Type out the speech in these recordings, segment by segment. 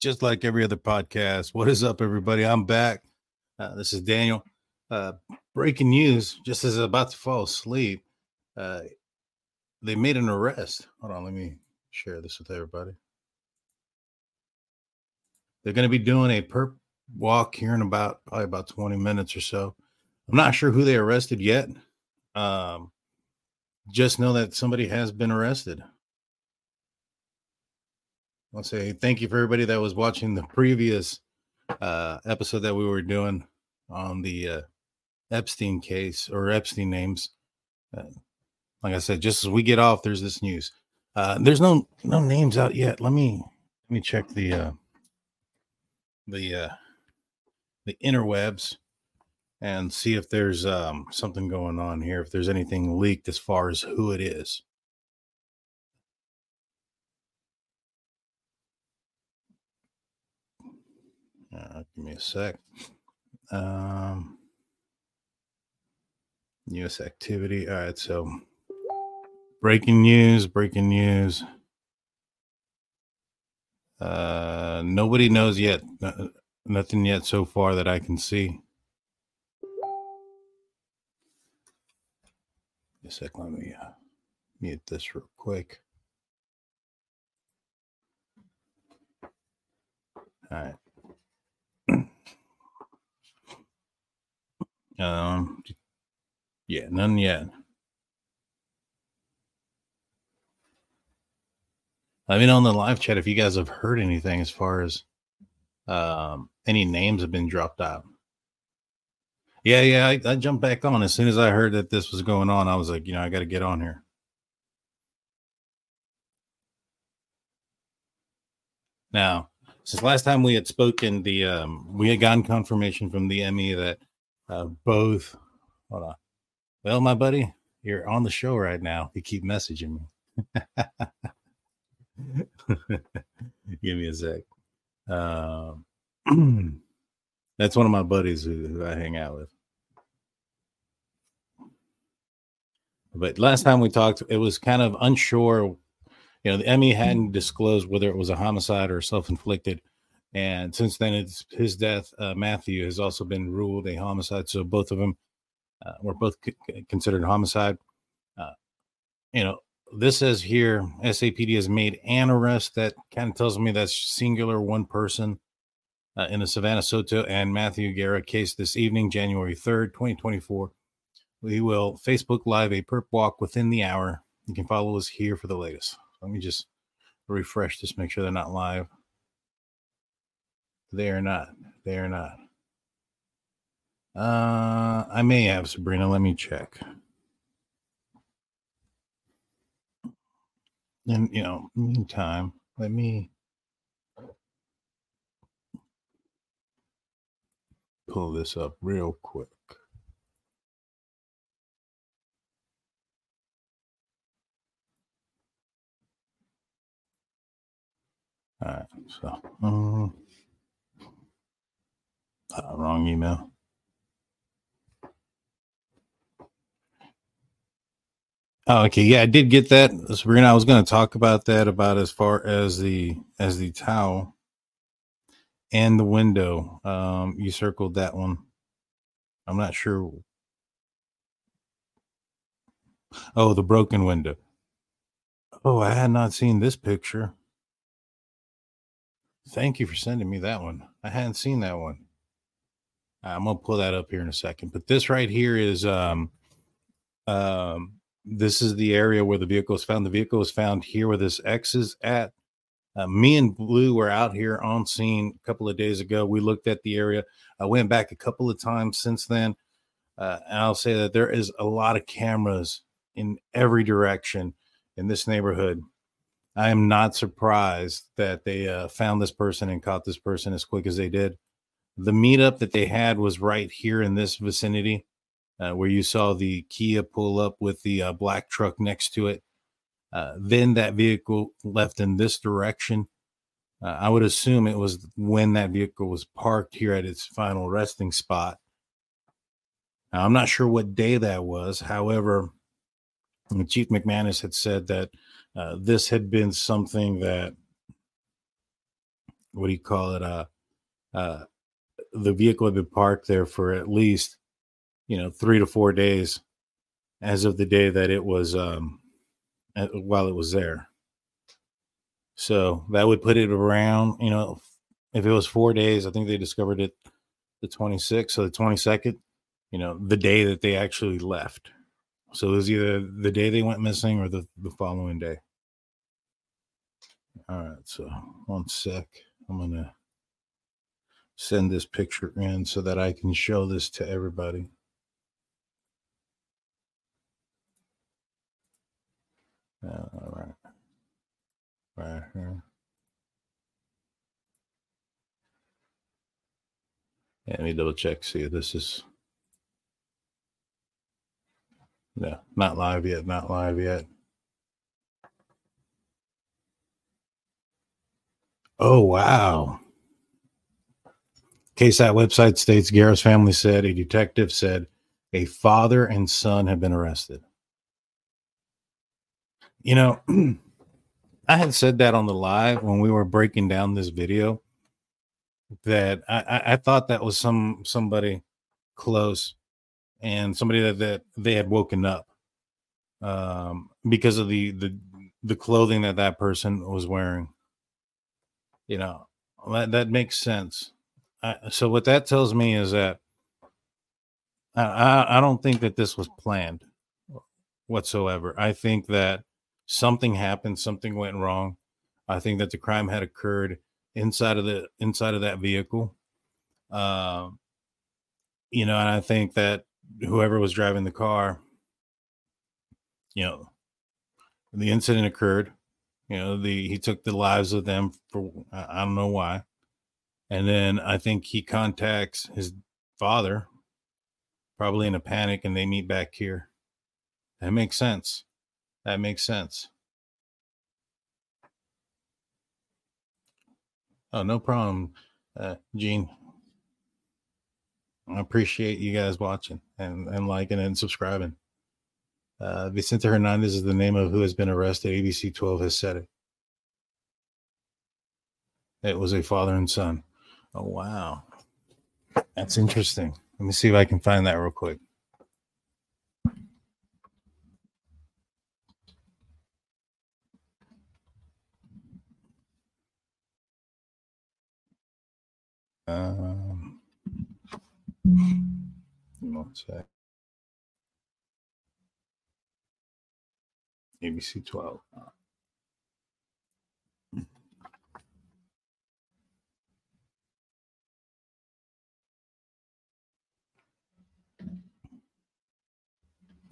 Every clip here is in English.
just like every other podcast. What is up, everybody? I'm back. Uh, this is Daniel. Uh, breaking news just as I'm about to fall asleep. Uh, they made an arrest. Hold on, let me share this with everybody. They're going to be doing a perp walk here in about probably about 20 minutes or so. I'm not sure who they arrested yet. Um, just know that somebody has been arrested. I'll say thank you for everybody that was watching the previous uh, episode that we were doing on the uh, Epstein case or Epstein names. Uh, like I said, just as we get off, there's this news. Uh, there's no no names out yet. Let me let me check the uh, the uh, the interwebs and see if there's um, something going on here. If there's anything leaked as far as who it is. Uh, give me a sec. Um, U.S. activity. All right, so breaking news. Breaking news. Uh, nobody knows yet. Uh, nothing yet so far that I can see. A sec. Let me uh, mute this real quick. All right. Um, yeah, none yet. Let me know in the live chat if you guys have heard anything as far as um, any names have been dropped out. Yeah, yeah, I, I jumped back on as soon as I heard that this was going on. I was like, you know, I got to get on here. Now, since last time we had spoken, the um, we had gotten confirmation from the ME that uh, both. Hold on. Well, my buddy, you're on the show right now. You keep messaging me. Give me a sec. Uh, that's one of my buddies who, who I hang out with. But last time we talked, it was kind of unsure. You know, the ME hadn't disclosed whether it was a homicide or self inflicted. And since then, it's his death. Uh, Matthew has also been ruled a homicide. So both of them uh, were both c- considered homicide. Uh, you know, this says here SAPD has made an arrest that kind of tells me that's singular one person uh, in the Savanah Soto and Matthew Guerra case this evening, January 3rd, 2024. We will Facebook Live a perp walk within the hour. You can follow us here for the latest. Let me just refresh this, make sure they're not live. They are not. They are not. Uh, I may have Sabrina. Let me check. And you know, meantime, let me pull this up real quick. All right, so. Um, uh, wrong email. Oh, okay. Yeah, I did get that, Sabrina. I was going to talk about that about as far as the as the towel and the window. Um, you circled that one. I'm not sure. Oh, the broken window. Oh, I had not seen this picture. Thank you for sending me that one. I hadn't seen that one. I'm gonna pull that up here in a second. But this right here is um um this is the area where the vehicle was found. The vehicle was found here where this X is at. Uh, me and Blue were out here on scene a couple of days ago. We looked at the area. I went back a couple of times since then. Uh, and I'll say that there is a lot of cameras in every direction in this neighborhood. I am not surprised that they uh, found this person and caught this person as quick as they did. The meetup that they had was right here in this vicinity, uh, where you saw the Kia pull up with the uh, black truck next to it. Uh, then that vehicle left in this direction. Uh, I would assume it was when that vehicle was parked here at its final resting spot. Now, I'm not sure what day that was. However, Chief McManus had said that uh, this had been something that what do you call it? Uh, uh, the vehicle had been parked there for at least, you know, three to four days as of the day that it was, um, while it was there. So that would put it around, you know, if it was four days, I think they discovered it the 26th, so the 22nd, you know, the day that they actually left. So it was either the day they went missing or the, the following day. All right, so one sec. I'm gonna send this picture in so that I can show this to everybody. Uh, all right. Right here. Yeah, let me double check. See this is. No, not live yet. Not live yet. Oh, wow. KSAT website states Guerra's family said a detective said a father and son have been arrested. You know, I had said that on the live when we were breaking down this video that I, I thought that was some somebody close and somebody that, that they had woken up um, because of the the the clothing that that person was wearing. You know that that makes sense. So what that tells me is that I, I I don't think that this was planned whatsoever. I think that something happened, something went wrong. I think that the crime had occurred inside of the inside of that vehicle. Uh, you know, and I think that whoever was driving the car, you know, the incident occurred. You know, the he took the lives of them for I don't know why, and then I think he contacts his father, probably in a panic, and they meet back here. That makes sense. That makes sense. Oh, no problem, uh, Gene. I appreciate you guys watching and, and liking and subscribing. Uh, Vicente Hernandez is the name of who has been arrested. ABC 12 has said it. It was a father and son. Oh, wow. That's interesting. Let me see if I can find that real quick. Um. ABC 12.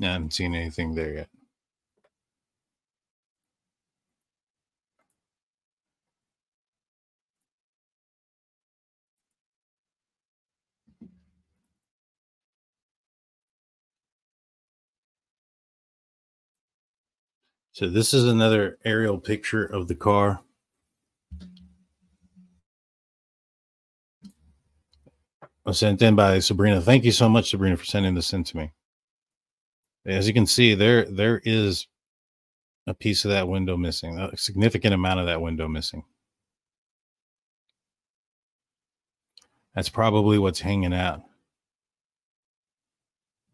I haven't seen anything there yet. So this is another aerial picture of the car. Sent in by Sabrina. Thank you so much, Sabrina, for sending this in to me. As you can see, there there is a piece of that window missing, a significant amount of that window missing. That's probably what's hanging out.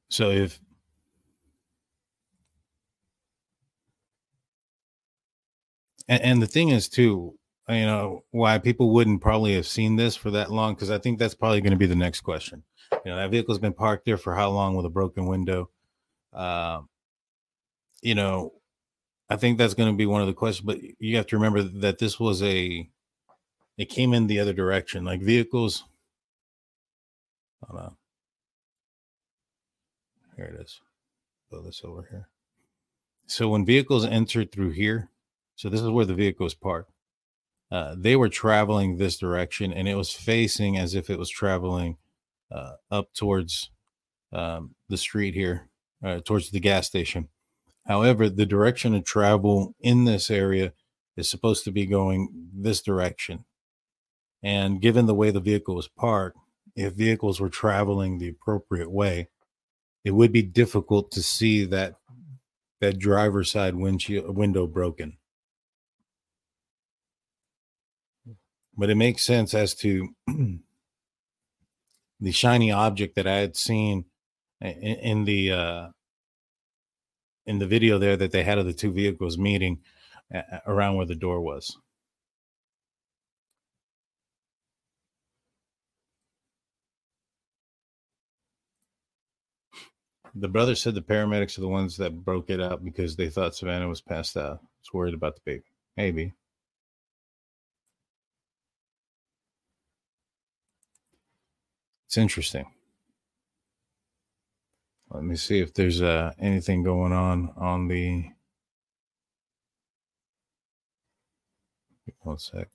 So if And, and the thing is, too, uh, you know, why people wouldn't probably have seen this for that long, because I think that's probably going to be the next question. You know, that vehicle's been parked there for how long with a broken window? Uh, you know, I think that's going to be one of the questions. But you have to remember that this was a, it came in the other direction. Like vehicles, hold on. Here it is. Pull this over here. So when vehicles entered through here, so this is where the vehicle is parked. Uh, they were traveling this direction, and it was facing as if it was traveling uh, up towards um, the street here, uh, towards the gas station. However, the direction of travel in this area is supposed to be going this direction. And given the way the vehicle was parked, if vehicles were traveling the appropriate way, it would be difficult to see that that driver's side windshield window broken. but it makes sense as to the shiny object that I had seen in, in the uh, in the video there that they had of the two vehicles meeting around where the door was. The brother said the paramedics are the ones that broke it up because they thought Savanah was passed out. Was worried about the baby. Maybe. It's interesting. Let me see if there's uh, anything going on on the. One sec.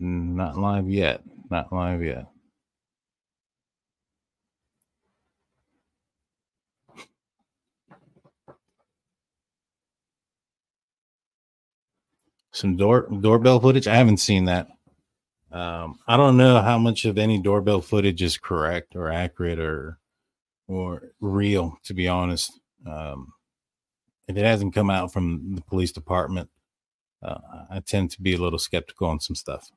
Not live yet. Not live yet. Some door doorbell footage. I haven't seen that. Um, I don't know how much of any doorbell footage is correct or accurate or or real, to be honest. Um, if it hasn't come out from the police department, uh, I tend to be a little skeptical on some stuff.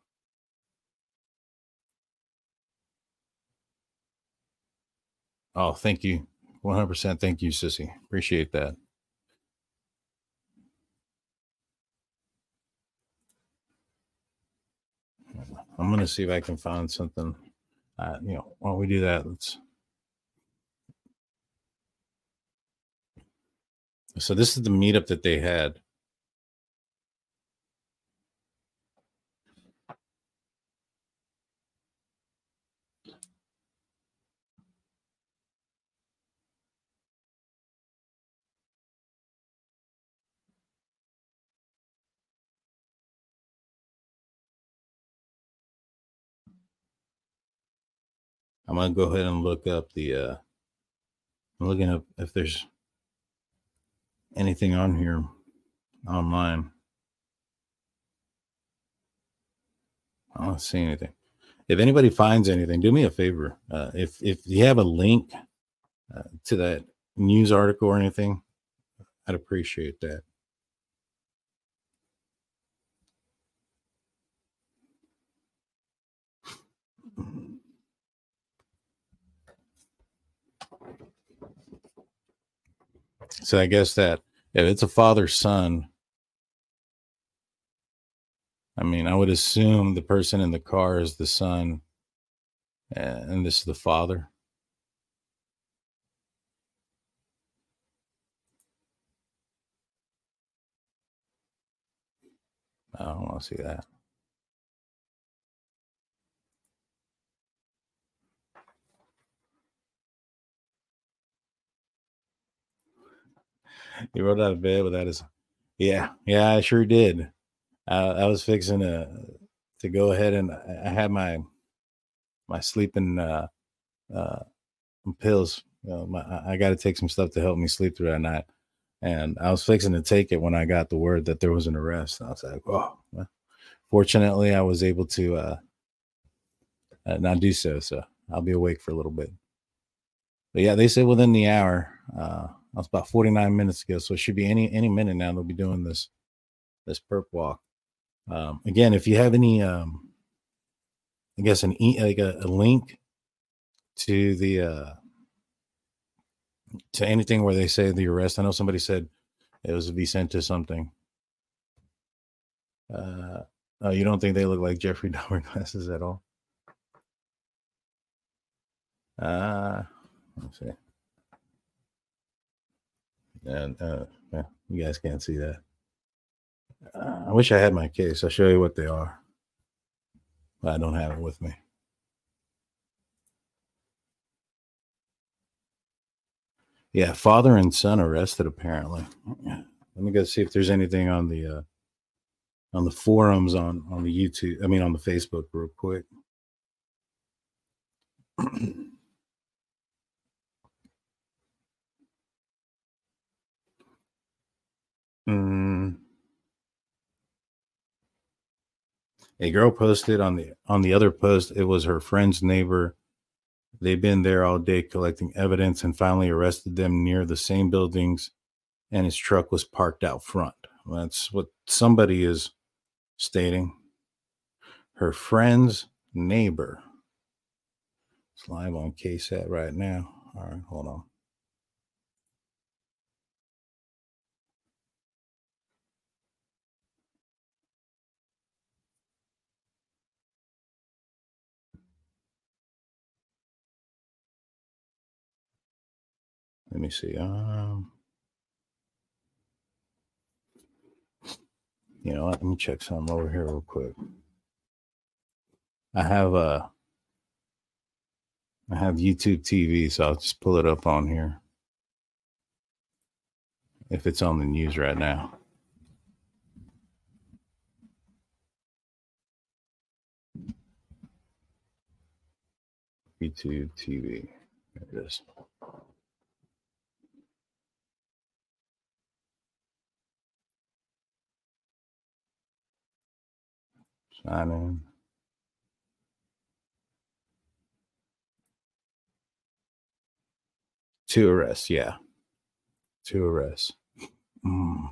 Oh, thank you. 100% thank you, Sissy. Appreciate that. I'm to see if I can find something. Uh, you know, while we do that, let's. So this is the meetup that they had. I'm gonna go ahead and look up the. Uh, I'm looking up if there's anything on here online. I don't see anything. If anybody finds anything, do me a favor. Uh, if if you have a link uh, to that news article or anything, I'd appreciate that. So I guess that if it's a father son, I mean, I would assume the person in the car is the son and this is the father. I don't want to see that. he rolled out of bed without his. Yeah, yeah, I sure did. I, I was fixing to to go ahead and I had my my sleeping uh, uh, pills. my, I got to take some stuff to help me sleep through that night, and I was fixing to take it when I got the word that there was an arrest. I was like, "Oh!" Well, fortunately, I was able to uh, uh, not do so. So I'll be awake for a little bit. But yeah, they said within the hour. Uh, that's about 49 minutes ago. So it should be any any minute now they'll be doing this this perp walk. Um, again, if you have any um I guess an e like a, a link to the uh to anything where they say the arrest. I know somebody said it was Vicente something. Uh oh, you don't think they look like Jeffrey Dahmer glasses at all? Uh let's see. And uh, you guys can't see that. Uh, I wish I had my case. I'll show you what they are. But I don't have it with me. Yeah, father and son arrested apparently. Let me go see if there's anything on the uh on the forums on on the YouTube, I mean on the Facebook real quick. Mm. A girl posted on the on the other post. It was her friend's neighbor. They've been there all day collecting evidence and finally arrested them near the same buildings, and his truck was parked out front. That's what somebody is stating. Her friend's neighbor. It's live on KSAT right now. All right, hold on. Let me see. Um, you know, let me check something over here real quick. I have a, I have YouTube TV, so I'll just pull it up on here. If it's on the news right now. YouTube TV. There it is. Sign in. Two arrests, yeah. Two arrests. Mm.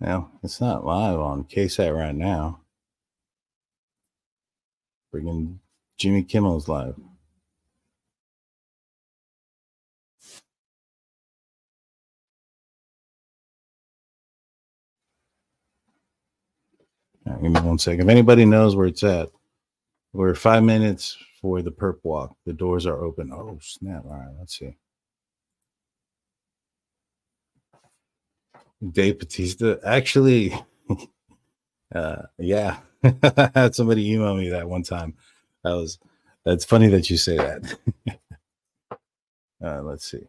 Now, it's not live on KSAT right now. Friggin' Jimmy Kimmel's live. Right, give me one second. If anybody knows where it's at, we're five minutes for the perp walk. The doors are open. Oh, snap. All right, let's see. Dave Batista. Actually, uh, yeah. I had somebody email me that one time. That was that's funny that you say that. uh, let's see.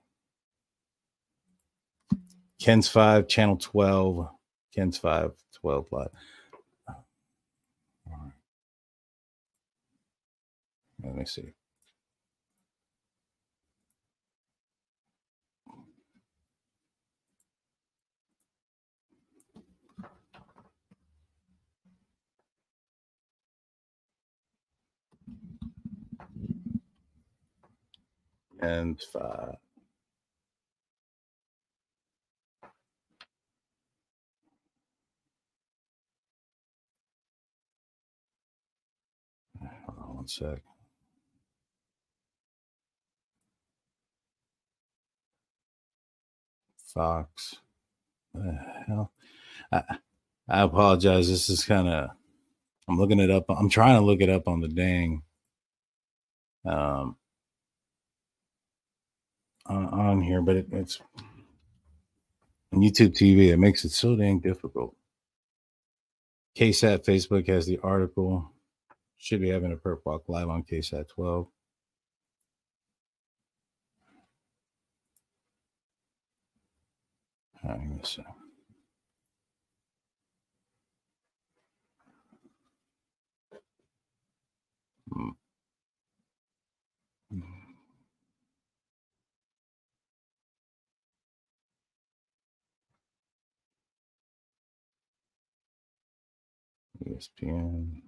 KENS five, channel 12. KENS five, 12 live. Let me see. And five. Hold on one sec. Fox. The hell? I, I apologize. This is kind of. I'm looking it up. I'm trying to look it up on the dang. Um, on, on here, but it, it's on YouTube TV. It makes it so dang difficult. KSAT Facebook has the article. Should be having a perp walk live on KSAT 12. Hang on a sec. Hmm. ESPN.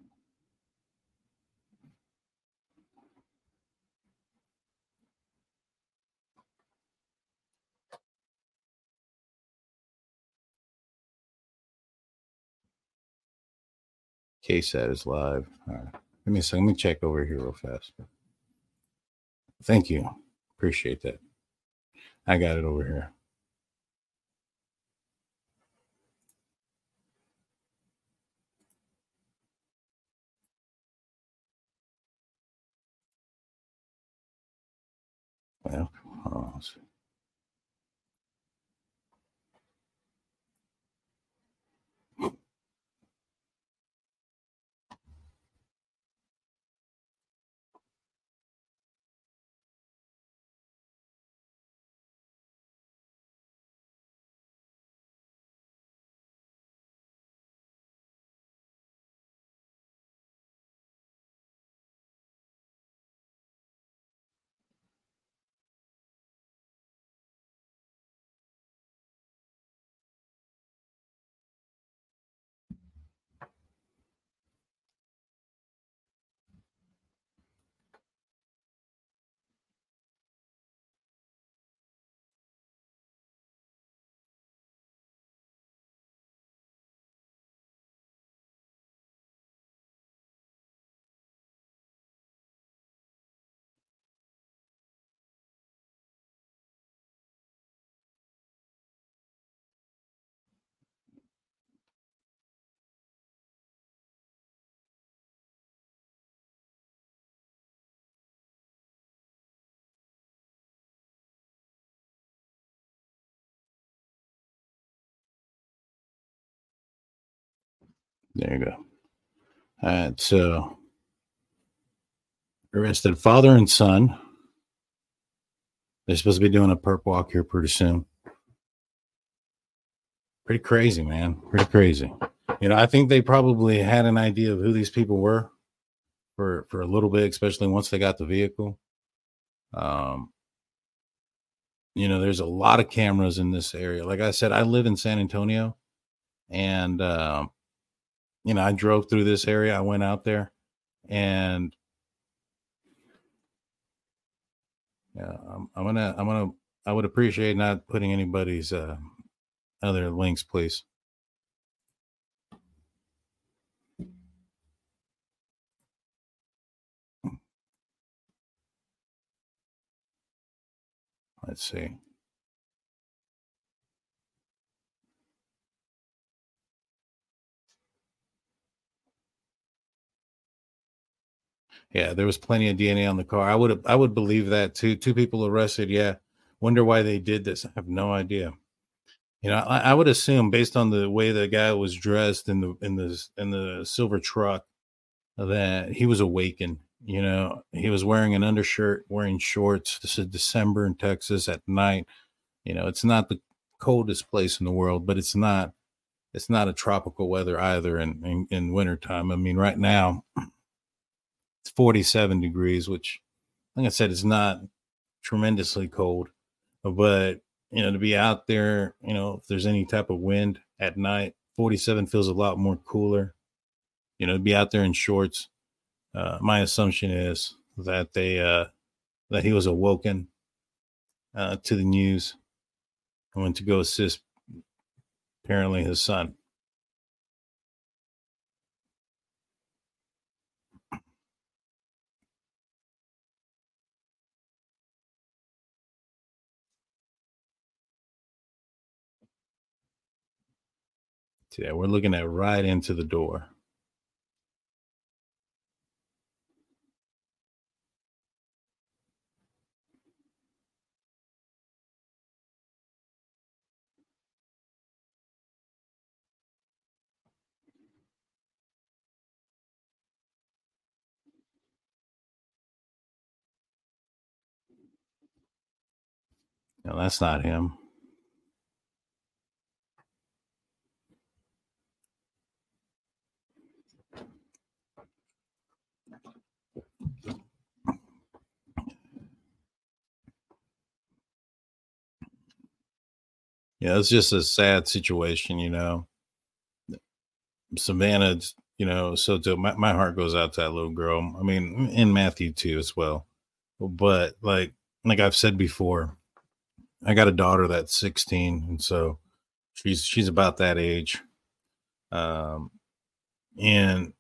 KSAT is live. All right. Me let me check over here real fast. Thank you. Appreciate that. I got it over here. Well, There you go. All right, so arrested father and son. They're supposed to be doing a perp walk here pretty soon. Pretty crazy, man. Pretty crazy. You know, I think they probably had an idea of who these people were for for a little bit, especially once they got the vehicle. Um, you know, there's a lot of cameras in this area. Like I said, I live in San Antonio, and um, you know, I drove through this area. I went out there, and yeah, I'm, I'm gonna, I'm gonna, I would appreciate not putting anybody's uh, other links, please. Let's see. Yeah, there was plenty of DNA on the car. I would I would believe that too. Two people arrested. Yeah. Wonder why they did this. I have no idea. You know, I, I would assume based on the way the guy was dressed in the in the in the silver truck that he was awakened. You know, he was wearing an undershirt, wearing shorts. This is December in Texas at night. You know, it's not the coldest place in the world, but it's not it's not a tropical weather either in in, in wintertime. I mean, right now it's 47 degrees, which like I said, it's not tremendously cold, but you know, to be out there, you know, if there's any type of wind at night, 47 feels a lot more cooler. You know, to be out there in shorts. Uh, my assumption is that they uh, that he was awoken uh, to the news and went to go assist apparently his son. Yeah, we're looking at right into the door. No, that's not him. Yeah, it's just a sad situation, you know. Savanah, you know, so to my, my heart goes out to that little girl. I mean, in Matthew too as well. But like like I've said before, I got a daughter that's 16, and so she's she's about that age. Um and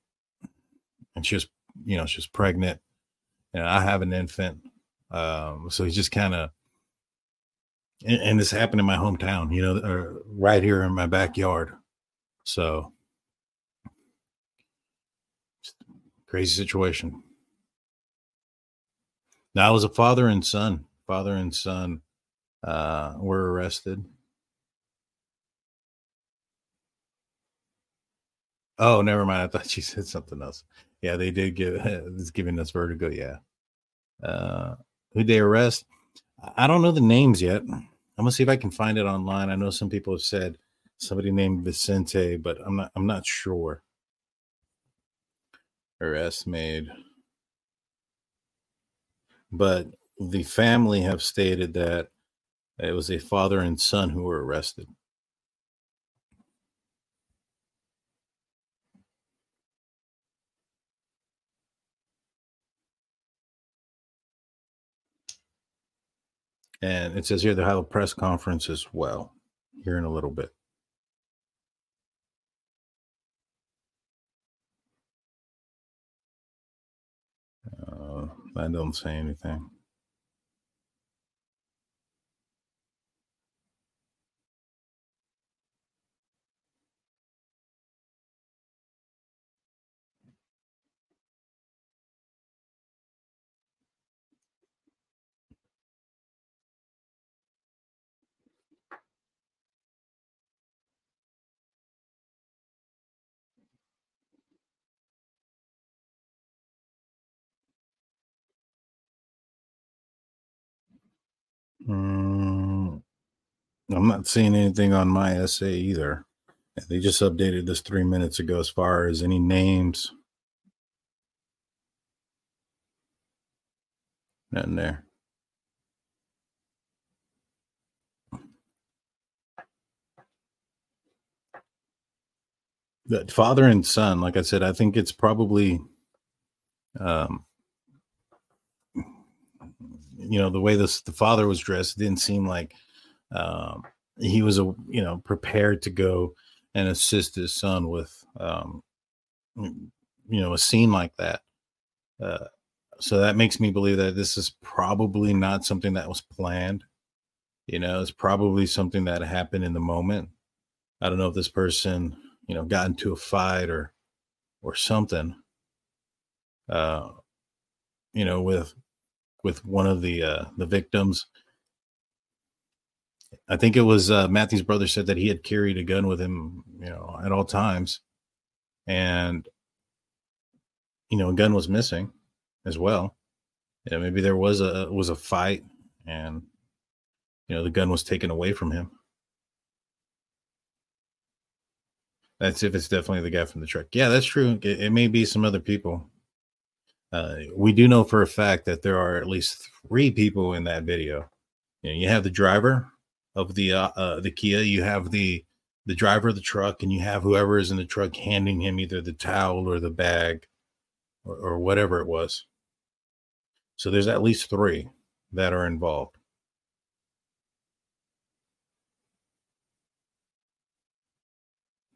and she's you know, she's pregnant. And I have an infant. Um, so he's just kind of and, and, this happened in my hometown, you know, uh, right here in my backyard. So crazy situation. Now, I was a father and son. Father and son uh, were arrested. Oh, never mind. I thought she said something else. Yeah, they did give it's giving us vertigo. Yeah. Uh, who they arrest? I don't know the names yet. I'm gonna see if I can find it online. I know some people have said somebody named Vicente, but I'm not. I'm not sure. Arrest made, but the family have stated that it was a father and son who were arrested. And it says here they'll have a press conference as well here in a little bit. Uh, that don't say anything. Mm, I'm not seeing anything on MySA either. They just updated this three minutes ago as far as any names. Nothing there. The father and son, like I said, I think it's probably um you know the way this the father was dressed didn't seem like um he was a you know prepared to go and assist his son with um you know a scene like that. Uh so that makes me believe that this is probably not something that was planned. You know it's probably something that happened in the moment. I don't know if this person you know got into a fight or or something uh you know with with one of the uh the victims. I think it was uh matthew's brother said that he had carried a gun with him you know at all times. And you know a gun was missing as well. Yeah maybe there was a was a fight and you know the gun was taken away from him. That's if it's definitely the guy from the truck. Yeah that's true. It, it may be some other people uh, we do know for a fact that there are at least three people in that video. You, know, you have the driver of the uh, uh, the Kia, you have the the driver of the truck, and you have whoever is in the truck handing him either the towel or the bag or, or whatever it was. So there's at least three that are involved.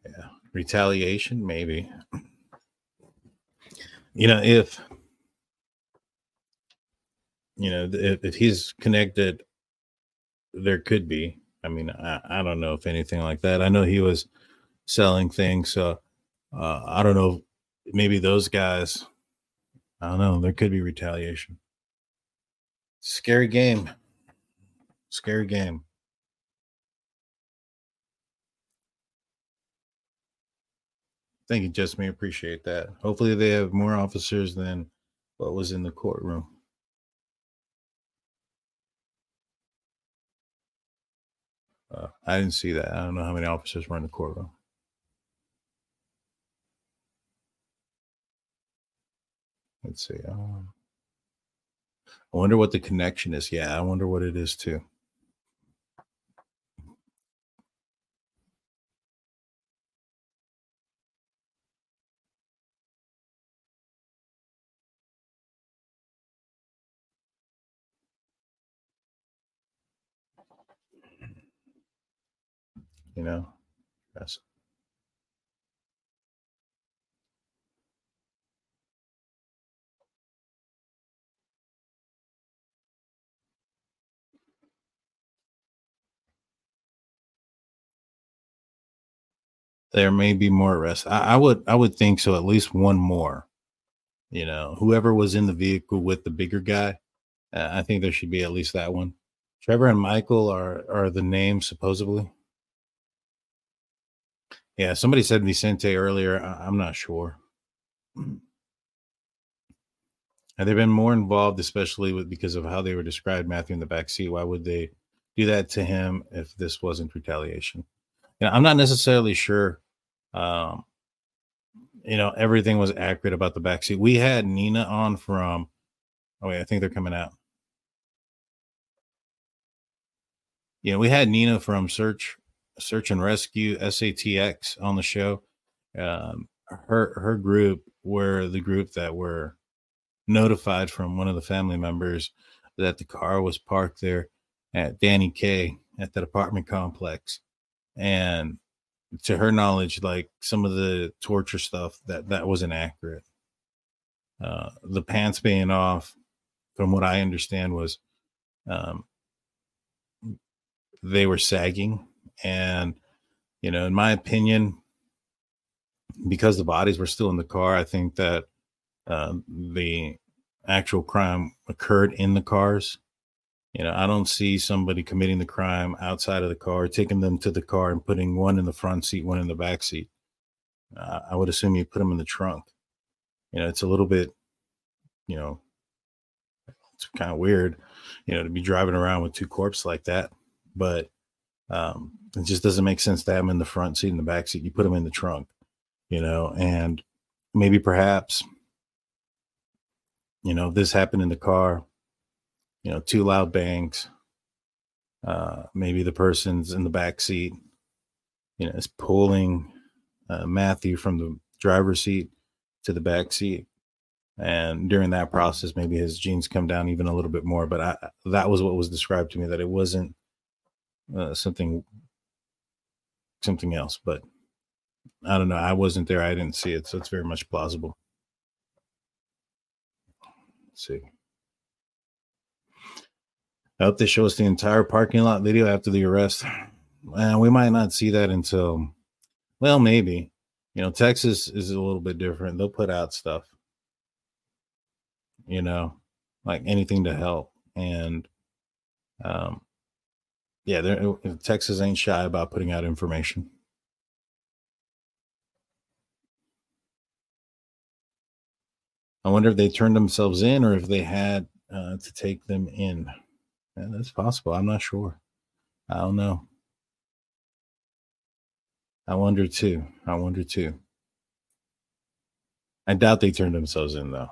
Yeah, retaliation, maybe. You know, if you know, if, if he's connected, there could be. I mean, I, I don't know if anything like that. I know he was selling things, so uh, I don't know. Maybe those guys. I don't know. There could be retaliation. Scary game. Scary game. Thank you, Jessamy. Appreciate that. Hopefully, they have more officers than what was in the courtroom. Uh, I didn't see that. I don't know how many officers were in the courtroom. Let's see. Um, I wonder what the connection is. Yeah, I wonder what it is too. You know, yes. There may be more arrests. I, I would I would think so. At least one more. You know, whoever was in the vehicle with the bigger guy, uh, I think there should be at least that one. Trevor and Michael are are the names supposedly. Yeah, somebody said Vicente earlier. I, I'm not sure. Had they been more involved, especially with because of how they were described Matthew in the back seat? Why would they do that to him if this wasn't retaliation? You know, I'm not necessarily sure. Um, you know, everything was accurate about the back seat. We had Nina on from. Oh wait, I think they're coming out. Yeah, we had Nina from Search Search and Rescue SATX on the show. Um, her her group were the group that were notified from one of the family members that the car was parked there at Danny Kaye at that apartment complex, and to her knowledge, like some of the torture stuff that that wasn't accurate. Uh, the pants being off, from what I understand, was um, they were sagging and, you know, in my opinion, because the bodies were still in the car, I think that uh, the actual crime occurred in the cars. You know, I don't see somebody committing the crime outside of the car, taking them to the car and putting one in the front seat, one in the back seat. Uh, I would assume you put them in the trunk. You know, it's a little bit, you know, it's kind of weird, you know, to be driving around with two corpses like that. But um, it just doesn't make sense to have them in the front seat and the back seat. You put them in the trunk, you know, and maybe perhaps, you know, this happened in the car, you know, two loud bangs. Uh, maybe the person's in the back seat, you know, is pulling uh, Matthew from the driver's seat to the back seat. And during that process, maybe his jeans come down even a little bit more. But I, that was what was described to me that it wasn't uh, something something else. But I don't know. I wasn't there. I didn't see it, so it's very much plausible. Let's see. I hope they show us the entire parking lot video after the arrest. And we might not see that until, well, maybe. You know, Texas is a little bit different. They'll put out stuff, you know, like anything to help. And um, yeah, uh, Texas ain't shy about putting out information. I wonder if they turned themselves in or if they had uh, to take them in. Yeah, that's possible. I'm not sure. I don't know. I wonder too. I wonder too. I doubt they turned themselves in though.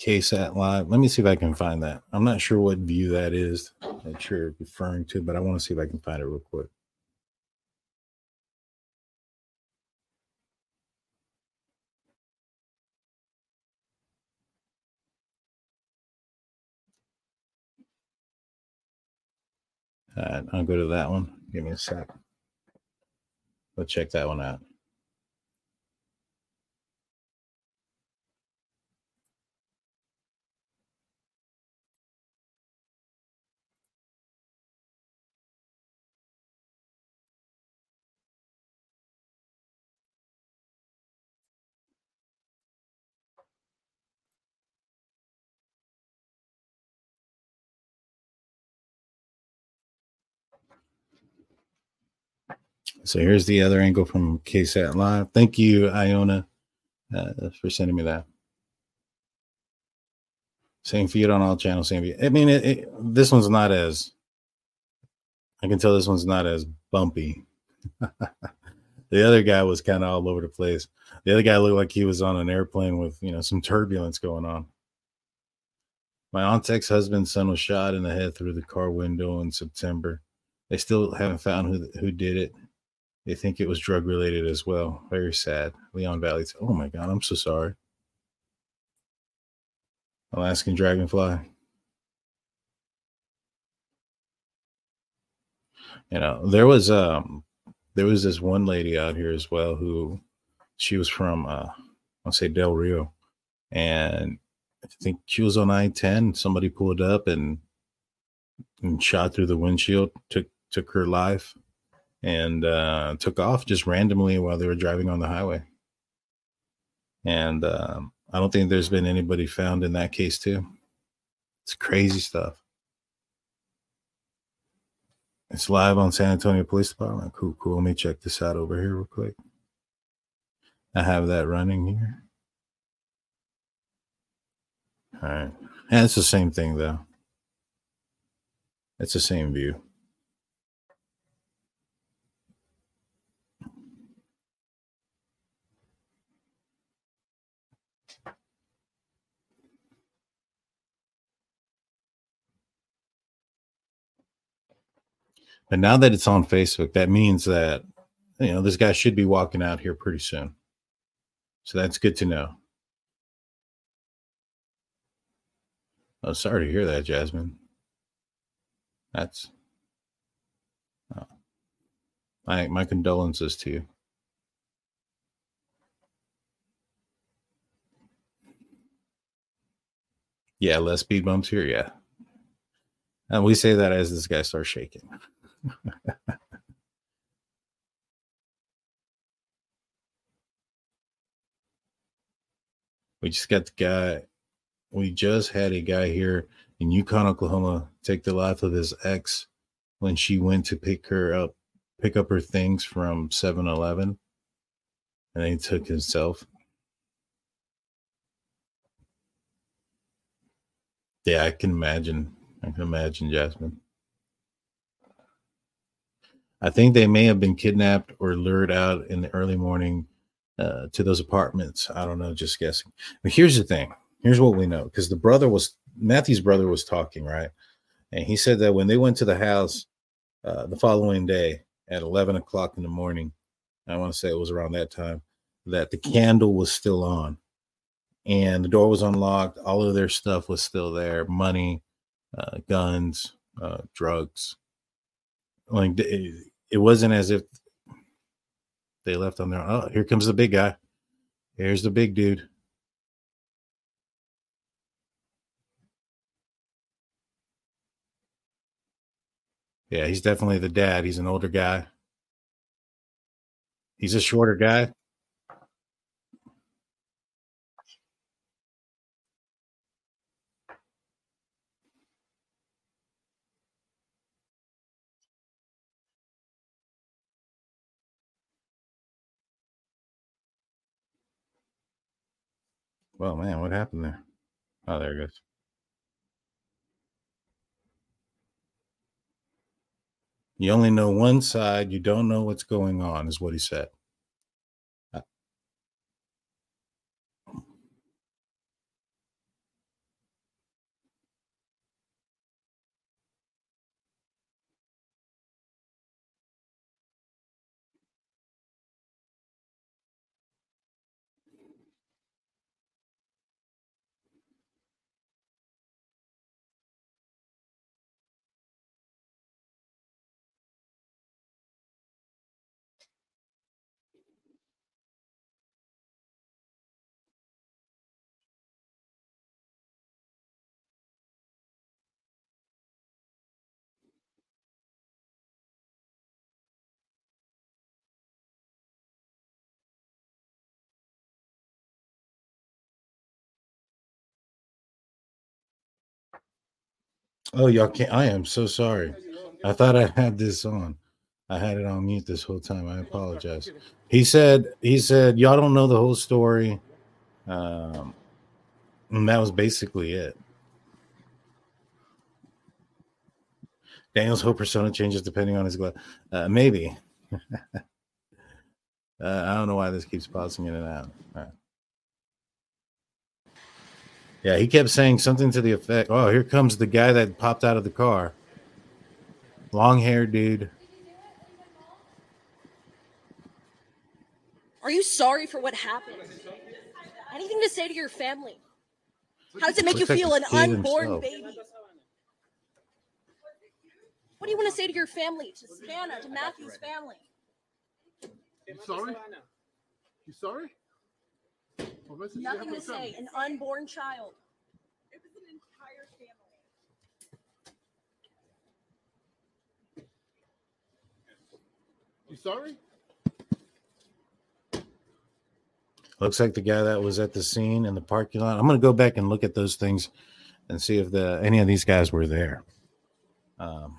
KSAT Live. Let me see if I can find that. I'm not sure what view that is that you're referring to, but I want to see if I can find it real quick. All right, I'll go to that one. Give me a sec. Let's check that one out. So here's the other angle from KSAT Live. Thank you, Iona, uh, for sending me that. Same feed on all channels, same feed. I mean, it, it, this one's not as, I can tell this one's not as bumpy. the other guy was kind of all over the place. The other guy looked like he was on an airplane with, you know, some turbulence going on. My aunt's ex husband's son was shot in the head through the car window in September. They still haven't found who who did it. They think it was drug related as well. Very sad. Leon Valley. Oh my God, I'm so sorry. Alaskan Dragonfly. You know, there was um there was this one lady out here as well who she was from uh I'll say Del Rio. And I think she was on I 10. Somebody pulled up and and shot through the windshield, took took her life and uh, took off just randomly while they were driving on the highway. And um, I don't think there's been anybody found in that case, too. It's crazy stuff. It's live on San Antonio Police Department. Cool, cool. Let me check this out over here real quick. I have that running here. All right. And it's the same thing, though. It's the same view. And now that it's on Facebook, that means that you know this guy should be walking out here pretty soon. So that's good to know. Oh, sorry to hear that, Jasmine. That's oh, my my condolences to you. Yeah, less speed bumps here. Yeah. And we say that as this guy starts shaking. We just got the guy we just had a guy here in Yukon, Oklahoma, take the life of his ex when she went to pick her up, pick up her things from 7-Eleven, and he took himself. Yeah, I can imagine. I can imagine, Jasmine. I think they may have been kidnapped or lured out in the early morning uh, to those apartments. I don't know, just guessing. But here's the thing. Here's what we know because the brother was Matthew's brother was talking, right? And he said that when they went to the house uh, the following day at 11 o'clock in the morning, I want to say it was around that time, that the candle was still on and the door was unlocked. All of their stuff was still there money, uh, guns, uh, drugs. Like it, wasn't as if they left on their Oh, here comes the big guy. Here's the big dude. Yeah, he's definitely the dad. He's an older guy. He's a shorter guy. Well, man, what happened there? Oh, there it goes. You only know one side. You don't know what's going on, is what he said. Oh, y'all can't. I am so sorry. I thought I had this on. I had it on mute this whole time. I apologize. He said, he said, y'all don't know the whole story. Um, and that was basically it. Daniel's whole persona changes depending on his glass. Uh, maybe. uh, I don't know why this keeps pausing in and out. Yeah, he kept saying something to the effect, "Oh, here comes the guy that popped out of the car." Long hair dude. Are you sorry for what happened? Anything to say to your family? How does it make Looks you feel the an unborn himself. baby? What do you want to say to your family, to Savanah, to Matthew's family? You sorry? You sorry? What message do you have Nothing for to the family? say. An unborn child. You sorry? Looks like the guy that was at the scene in the parking lot. I'm going to go back and look at those things and see if the any of these guys were there. Um,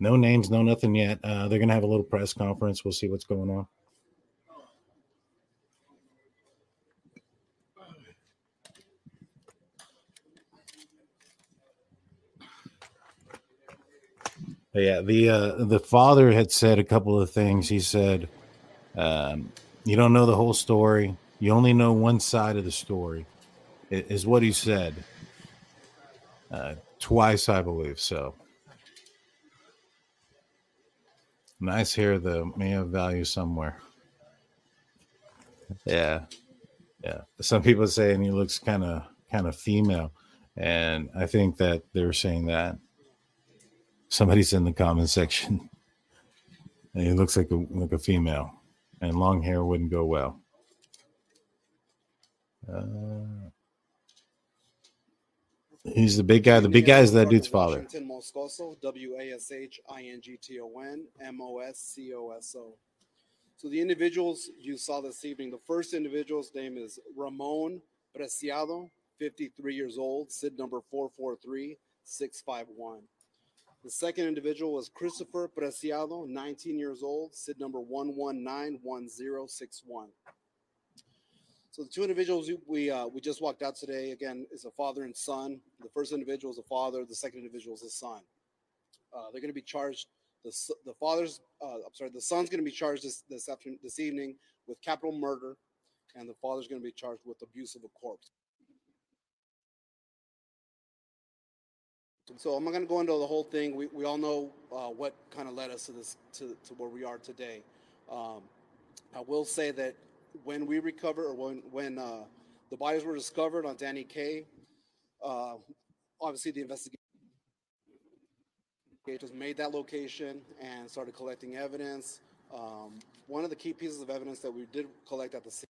no names, no nothing yet. Uh, they're going to have a little press conference. We'll see what's going on. But yeah, the uh, the father had said a couple of things. He said, um, "You don't know the whole story. You only know one side of the story," is what he said. Uh, twice, I believe. So nice hair, though. May have value somewhere. Yeah, yeah. Some people saying he looks kind of kind of female, and I think that they're saying that. Somebody's in the comment section. And he looks like a like a female, and long hair wouldn't go well. Uh, he's the big guy. The big guy is that dude's father. Moscoso, W A S H I N G T O N M O S C O S O. So the individuals you saw this evening, the first individual's name is Ramon Preciado. 53 years old, SID number 443651. The second individual was Christopher Preciado, 19 years old, SID number 1191061. So the two individuals we- uh, we just walked out today again is a father and son. The first individual is a father. The second individual is a son. Uh, they're going to be charged. The the father's uh, I'm sorry. The son's going to be charged this this afternoon this evening with capital murder, and the father's going to be charged with abuse of a corpse. So I'm not going to go into the whole thing. We, we all know uh, what kind of led us to this to, to where we are today. Um, I will say that when we recover or when when uh, the bodies were discovered on Danny Kaye, uh, obviously the investigators made that location and started collecting evidence. Um, one of the key pieces of evidence that we did collect at the scene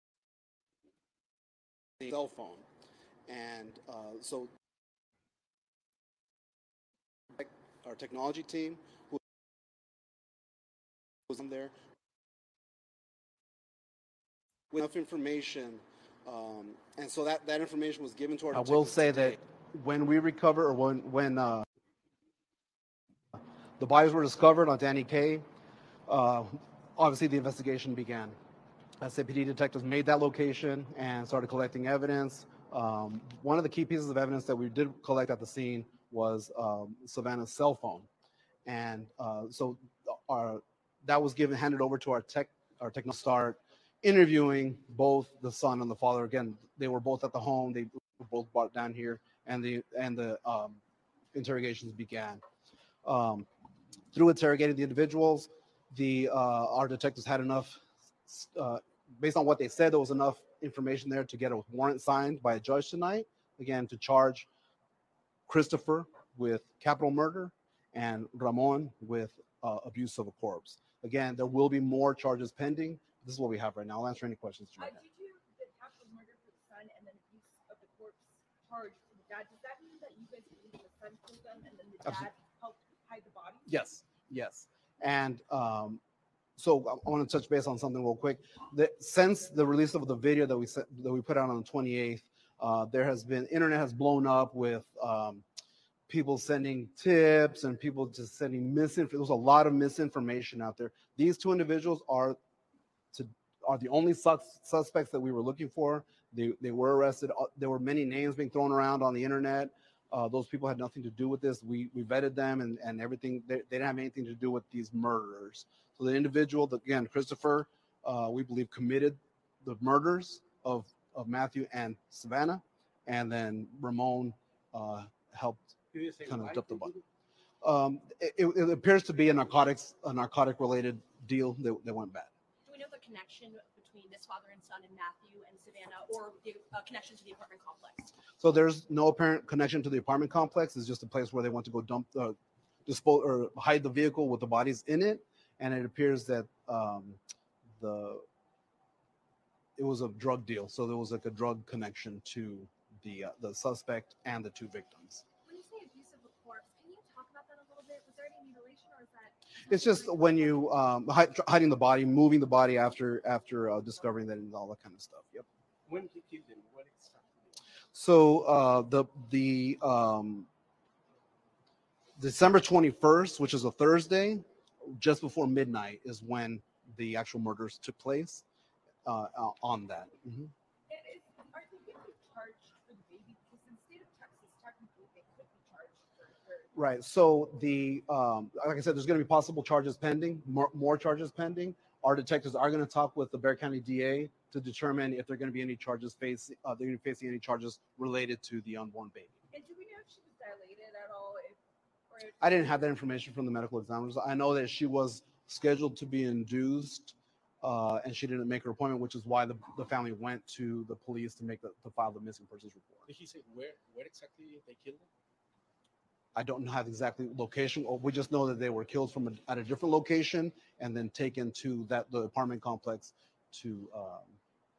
cell phone, and uh, so our technology team who was on there with enough information, um, and so that that information was given to our. I will say today. that when we recover or when when uh, the bodies were discovered on Danny Kaye, uh, obviously the investigation began. SAPD detectives made that location and started collecting evidence. Um, one of the key pieces of evidence that we did collect at the scene was um, Savanah's cell phone, and uh, so our that was given handed over to our tech our techno start interviewing both the son and the father. Again, they were both at the home. They were both brought down here, and the and the um, interrogations began. Um, through interrogating the individuals, the uh, our detectives had enough, uh, based on what they said, there was enough information there to get a warrant signed by a judge tonight. Again, to charge Christopher with capital murder and Ramon with uh, abuse of a corpse. Again, there will be more charges pending. This is what we have right now. I'll answer any questions. you Uh, did you the capital murder for the son and then abuse of the corpse charge for the dad? Does that mean that you guys believe the son killed them and then the Absol- dad helped hide the body? Yes, yes. And um, so I- I want to touch base on something real quick. The, since the release of the video that we that we put out on the 28th, uh, there has been internet has blown up with um, people sending tips and people just sending misinformation. There's a lot of misinformation out there. These two individuals are to are the only sus- suspects that we were looking for. They they were arrested. Uh, There were many names being thrown around on the internet. Uh, those people had nothing to do with this. We we vetted them and and everything. They, they didn't have anything to do with these murders. So the individual, again, Christopher, uh, we believe committed the murders of of Matthew and Savanah, and then Ramon uh, helped kind of dump the body. Um, it, it- it appears to be a narcotics a narcotic related deal that, that went bad. Do we know the connection between this father and son and Matthew and Savanah, or the uh, connection to the apartment complex? So there's no apparent connection to the apartment complex. It's just a place where they want to go dump, uh, dispose, or hide the vehicle with the bodies in it. And it appears that um, the it was a drug deal. So there was like a drug connection to the uh, the suspect and the two victims. When you say abuse of a corpse, can you talk about that a little bit? Was there any mutilation or is that? It's just when you um, hi- hiding the body, moving the body after after uh, discovering that and all that kind of stuff. Yep. When he killed him, what exactly? So uh, the the um, December twenty first, which is a Thursday, just before midnight, is when the actual murders took place. Uh, uh, on that, Mhm. Is, are they going to be charged for the baby? Because in the state of Texas, technically they could be charged for, for right. So the um, like I said, there's going to be possible charges pending, more, more charges pending. Our detectives are going to talk with the Bexar County DA to determine if there are going to be any charges face. Uh, they're going to be facing any charges related to the unborn baby. And do we know if she was dilated at all? If, or if I didn't have that information from the medical examiners. I know that she was scheduled to be induced, uh, and she didn't make her appointment, which is why the, the family went to the police to make the to file the missing persons report. Did he say where where exactly they killed him? I don't have exactly location, or we just know that they were killed from a, at a different location and then taken to that the apartment complex to um,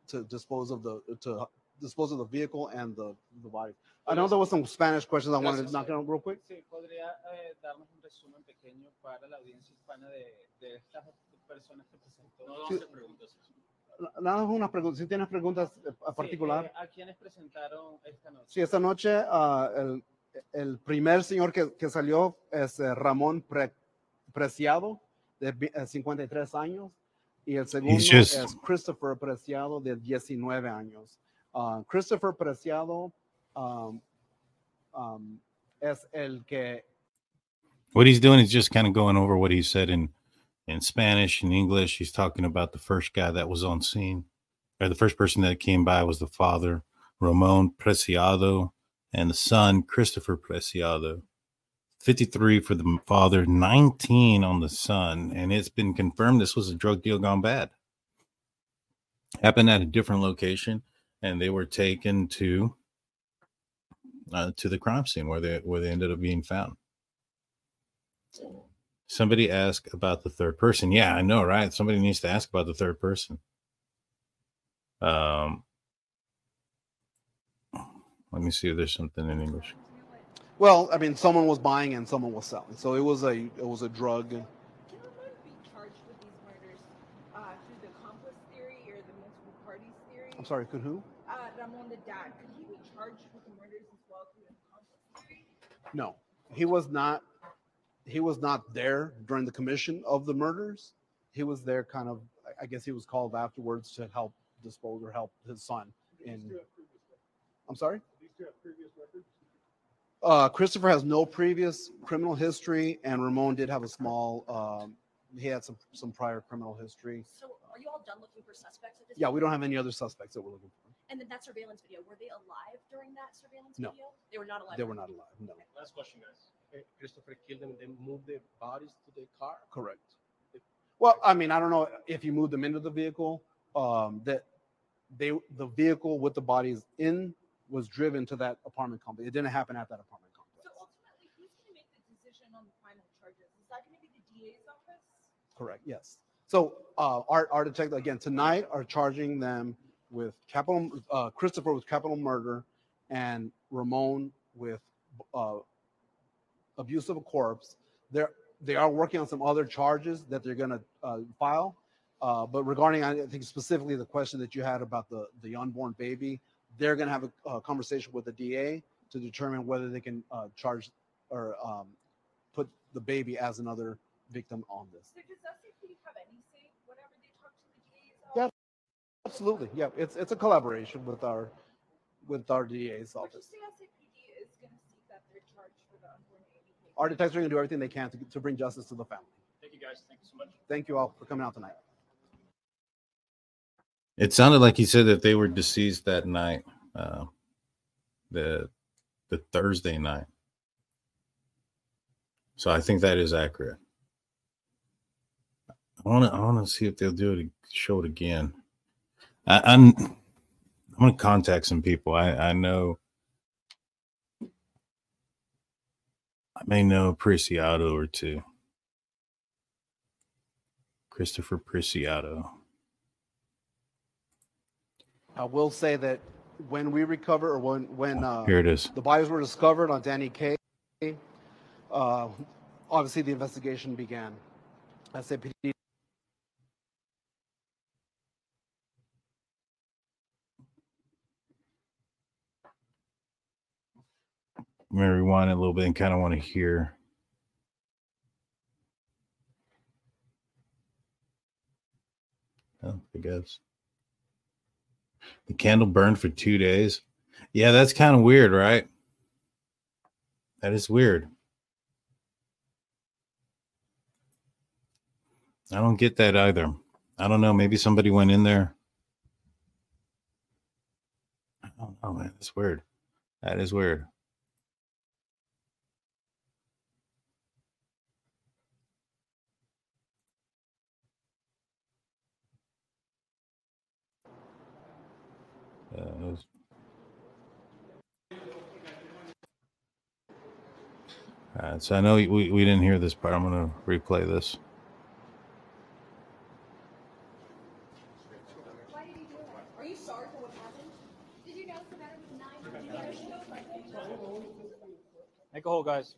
to dispose of the to dispose of the vehicle and the the body. I know there was some Spanish questions I wanted to knock out real quick. Sí, podría eh, darnos un resumen pequeño para la audiencia hispana de, de estas personas que presentó. No, no Sí. se preguntas eso. Nada más una pregunta. Si tienes preguntas eh, a Sí, particular. eh, ¿A quiénes presentaron esta noche? Sí, esta noche ah, el, el primer señor que, que salió es eh, Ramón Pre- Preciado, de vi- eh, 53 años, y el segundo just- es Christopher Preciado, de 19 años. Ah, Christopher Preciado um, um, es el que What he's doing is just kind of going over what he said in in Spanish and English. He's talking about the first guy that was on scene, or the first person that came by was the father, Ramon Preciado, and the son, Christopher Preciado. 53 for the father, 19 on the son, and it's been confirmed this was a drug deal gone bad. Happened at a different location, and they were taken to uh, to the crime scene where they where they ended up being found. Somebody ask about the third person. Yeah, I know, right? Somebody needs to ask about the third person. Um, let me see if there's something in English. well, I mean, someone was buying and someone was selling, so it was a it was a drug. Can Ramon be charged with these murders uh, through the accomplice theory or the multiple parties theory? I'm sorry, could who? Uh, Ramon, the dad, could he be charged with the murders as well the? No, he was not. He was not there during the commission of the murders. He was there, kind of. I- I guess he was called afterwards to help dispose or help his son. In, I'm sorry. Uh, Christopher has no previous criminal history, and Ramon did have a small. Um, he had some some prior criminal history. So are you all done looking for suspects at this Yeah, point? we don't have any other suspects that we're looking for. And then that surveillance video, were they alive during that surveillance No. video? They were not alive. They were not alive. No, Last question, guys. Eh, Christopher killed them, and then moved the bodies to the car. correct. Well, I mean, I don't know if you moved them into the vehicle. Um, that they the vehicle with the bodies in was driven to that apartment complex. It didn't happen at that apartment complex. So ultimately, who's going to make the decision on the final charges? Is that going to be the DA's office? Correct. Yes. So uh, our our detective again tonight are charging them with capital uh, Christopher with capital murder and Ramon with uh, abuse of a corpse. They're they are working on some other charges that they're going to uh, file. Uh, but regarding, I think specifically the question that you had about the the unborn baby, they're going to have a, a conversation with the DA to determine whether they can uh, charge or um, put the baby as another victim on this. So does have any say whenever they talk to the DA's Yeah. Absolutely, yeah. It's it's a collaboration with our with our DA's office. say SAPD is going to seek that they're charged for the unborn baby case? Our detectives are going to do everything they can to, to bring justice to the family. Thank you, guys. Thank you so much. Thank you all for coming out tonight. It sounded like he said that they were deceased that night, uh, the the Thursday night. So I think that is accurate. I want to I want to see if they'll do it show it again. I, I'm I'm gonna contact some people. I I know I may know Preciado or two. Christopher Preciado. I will say that when we recover or when when uh, Here it is. the bodies were discovered on Danny Kaye, uh, obviously the investigation began. SAPD Rewind a little bit and kind of want to hear. Oh, I guess the candle burned for two days. Yeah, that's kind of weird, right? That is weird. I don't get that either. I don't know. Maybe somebody went in there. I don't know, man. That's weird. That is weird. Uh, All right, so I know we, we didn't hear this part. I'm going to replay this. Make a hole, do that? Are you sorry for what happened? Did you know Savanah was nine? Did you know she was pregnant? Make a hole, guys.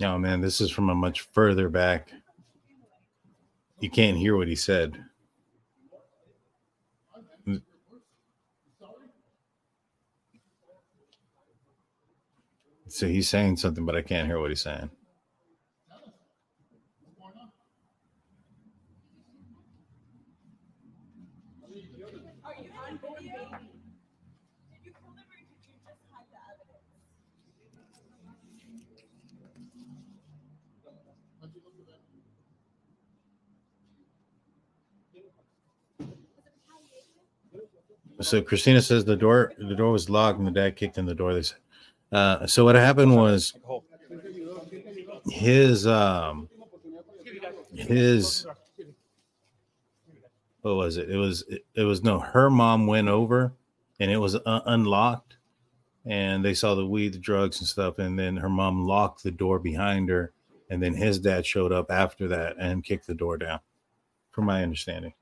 No, man, this is from a much further back. You can't hear what he said. So he's saying something, but I can't hear what he's saying. Are you on video? Did you kill them or did you just hide the evidence? So Christina says the door the door was locked and the dad kicked in the door. They said. Uh, so what happened was his um his what was it? It was it, it was no her mom went over and it was uh, unlocked and they saw the weed, the drugs and stuff and then her mom locked the door behind her and then his dad showed up after that and kicked the door down from my understanding.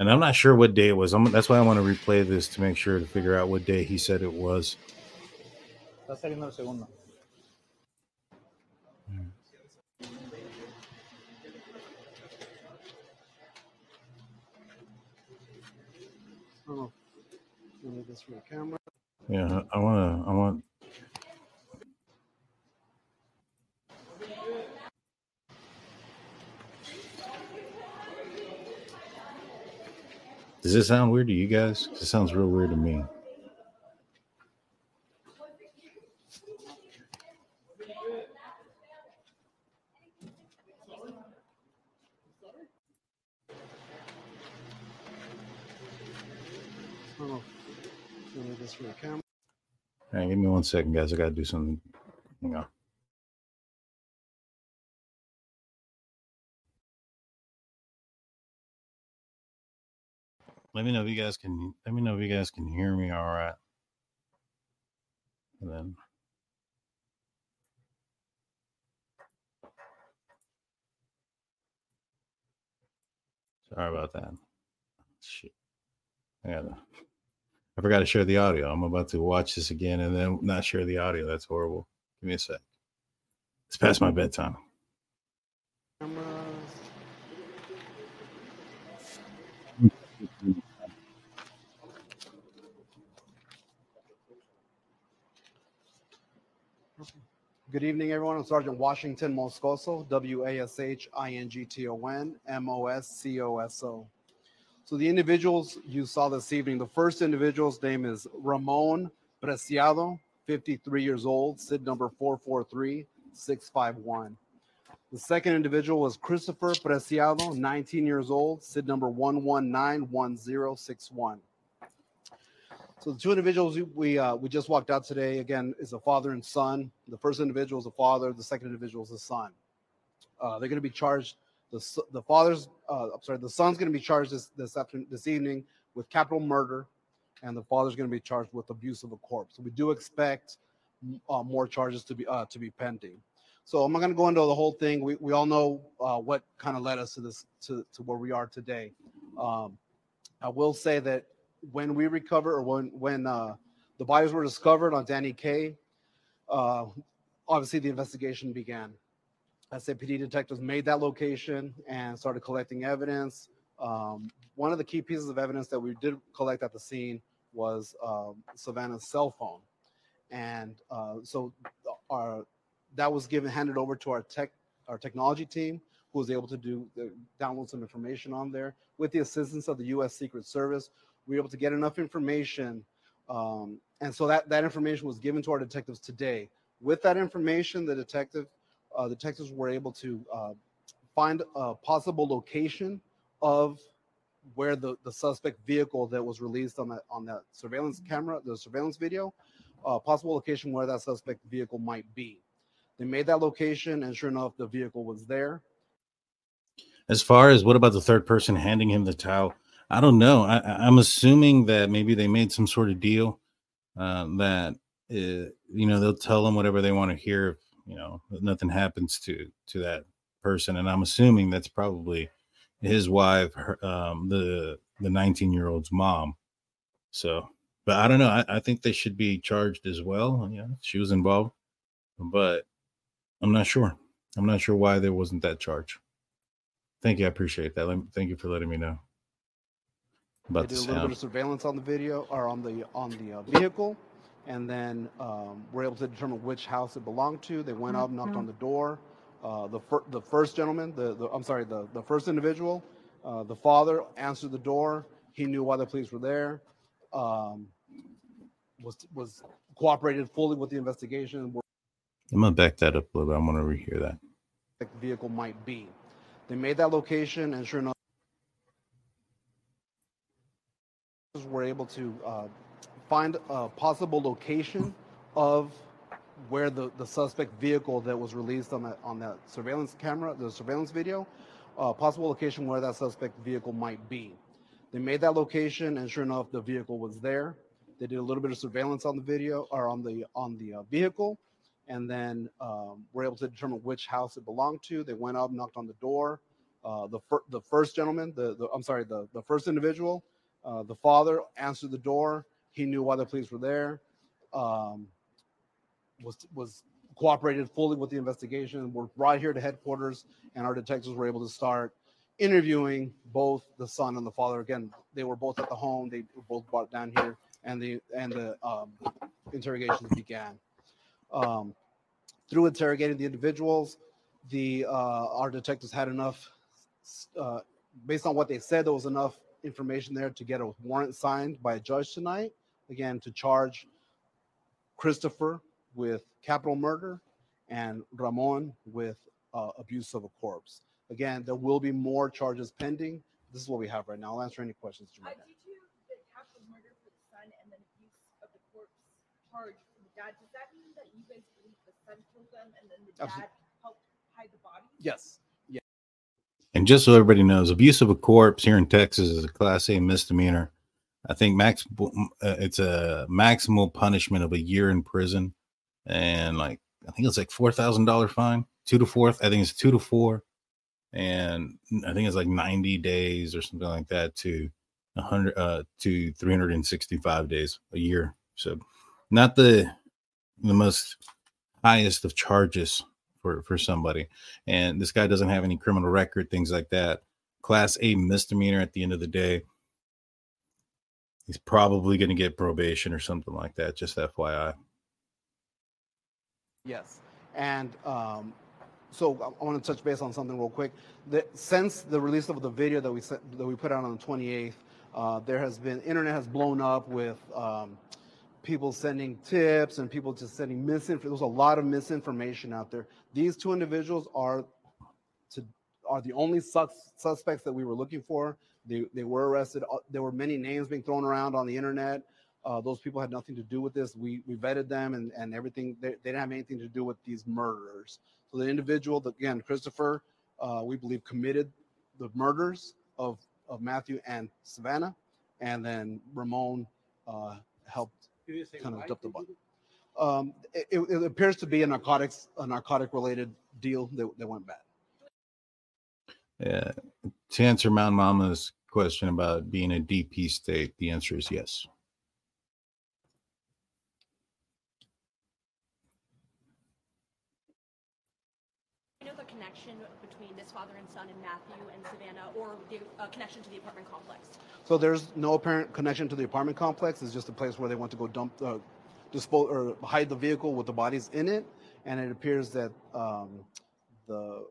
And I'm not sure what day it was. I'm, that's why I want to replay this to make sure to figure out what day he said it was. Está saliendo el segundo. Oh, let me this for the camera. Yeah, I want to. I want. Does this sound weird to you guys? It sounds real weird to me. Oh, let me this for the camera. All right, give me one second, guys. I got to do something. Hang on. Let me know if you guys can. Let me know if you guys can hear me. All right. And then. Sorry about that. Shit. I gotta. I forgot to share the audio. I'm about to watch this again and then not share the audio. That's horrible. Give me a sec. It's past my bedtime. Cameras. Good evening, everyone. I'm Sergeant Washington Moscoso, W A S H I N G T O N M O S C O S O. So, the individuals you saw this evening, the first individual's name is Ramon Preciado, 53 years old, SID number 443651. The second individual was Christopher Preciado, 19 years old, SID number 1191061. So the two individuals we uh, we just walked out today again is a father and son. The first individual is a father. The second individual is a son. Uh, they're going to be charged. The the father's uh, I'm sorry. The son's going to be charged this this afternoon this evening with capital murder, and the father's going to be charged with abuse of a corpse. So we do expect uh, more charges to be uh, to be pending. So I'm not going to go into the whole thing. We, we all know uh, what kind of led us to this to, to where we are today. Um, I will say that when we recover or when when uh, the bodies were discovered on Danny Kaye, uh, obviously the investigation began. SAPD detectives made that location and started collecting evidence. Um, one of the key pieces of evidence that we did collect at the scene was um, Savanah's cell phone, and uh, so our that was given handed over to our tech our technology team who was able to do the, download some information on there with the assistance of the U.S. Secret Service. We were able to get enough information, um, and so that that information was given to our detectives today. With that information, the detective uh, detectives were able to uh, find a possible location of where the, the suspect vehicle that was released on that on that surveillance camera, the surveillance video, uh, possible location where that suspect vehicle might be. They made that location, and sure enough, the vehicle was there. As far as what about the third person handing him the towel? I don't know. I, I'm assuming that maybe they made some sort of deal uh, that uh, you know they'll tell them whatever they want to hear. You know, nothing happens to to that person, and I'm assuming that's probably his wife, her, um, the the 19 year old's mom. So, but I don't know. I, I think they should be charged as well. Yeah, she was involved, but I'm not sure. I'm not sure why there wasn't that charge. Thank you. I appreciate that. Thank you for letting me know They did a little bit of surveillance on the video or on the on the uh, vehicle, and then um, were able to determine which house it belonged to. They went up, knocked on the door. Uh, the fir- the first gentleman, the, the I'm sorry, the the first individual, uh, the father answered the door. He knew why the police were there. Um, was was cooperated fully with the investigation. I'm gonna back that up a little bit. I want to rehear that. the vehicle might be. They made that location, and sure enough, were able to uh, find a possible location of where the, the suspect vehicle that was released on that on that surveillance camera, the surveillance video, uh, possible location where that suspect vehicle might be. They made that location, and sure enough, the vehicle was there. They did a little bit of surveillance on the video or on the on the uh, vehicle, and then um, were able to determine which house it belonged to. They went up, knocked on the door. Uh, the fir- the first gentleman, the, the I'm sorry, the the first individual, uh, the father answered the door. He knew why the police were there. Um, was was cooperated fully with the investigation. We're right here to headquarters, and our detectives were able to start interviewing both the son and the father. Again, they were both at the home. They were both brought down here, and the and the um, interrogations began. Um, through interrogating the individuals, the uh, our detectives had enough, uh, based on what they said, there was enough information there to get a warrant signed by a judge tonight. Again, to charge Christopher with capital murder and Ramon with uh, abuse of a corpse. Again, there will be more charges pending. This is what we have right now. I'll answer any questions you Uh, due to the capital murder for the son and then abuse of the corpse charge for the dad, does that mean that you guys believe the son killed them and then the Absolutely. dad helped hide the bodies? Yes. And just so everybody knows, abuse of a corpse here in Texas is a Class A misdemeanor. I think max uh, it's a maximal punishment of a year in prison, and like I think it's like four thousand dollar fine, two to four. I think it's two to four, and I think it's like ninety days or something like that to hundred uh to three hundred and sixty five days a year. So not the the most highest of charges for for somebody and this guy doesn't have any criminal record things like that class a misdemeanor at the end of the day he's probably going to get probation or something like that just fyi Yes. And um, so I, want to touch base on something real quick. The, since the release of the video that we that we put out on the 28th, uh, there has been internet has blown up with um, people sending tips and people just sending misinformation. There's a lot of misinformation out there. These two individuals are to are the only sus- suspects that we were looking for. They they were arrested. Uh, There were many names being thrown around on the internet. Uh, those people had nothing to do with this. We we vetted them and and everything. They, they didn't have anything to do with these murderers. So the individual, again, Christopher, uh, we believe committed the murders of of Matthew and Savanah, and then Ramon uh, helped kind of why the they it? Um, it, it- it appears to be a narcotics a narcotic related deal that, that went bad. yeah to answer mountain mama's question about being a dp state the answer is yes You know the connection between this father and son and Matthew and Savanah, or the uh, connection to the apartment complex? So there's no apparent connection to the apartment complex. It's just a place where they want to go dump, uh, dispose, or hide the vehicle with the bodies in it. And it appears that um, the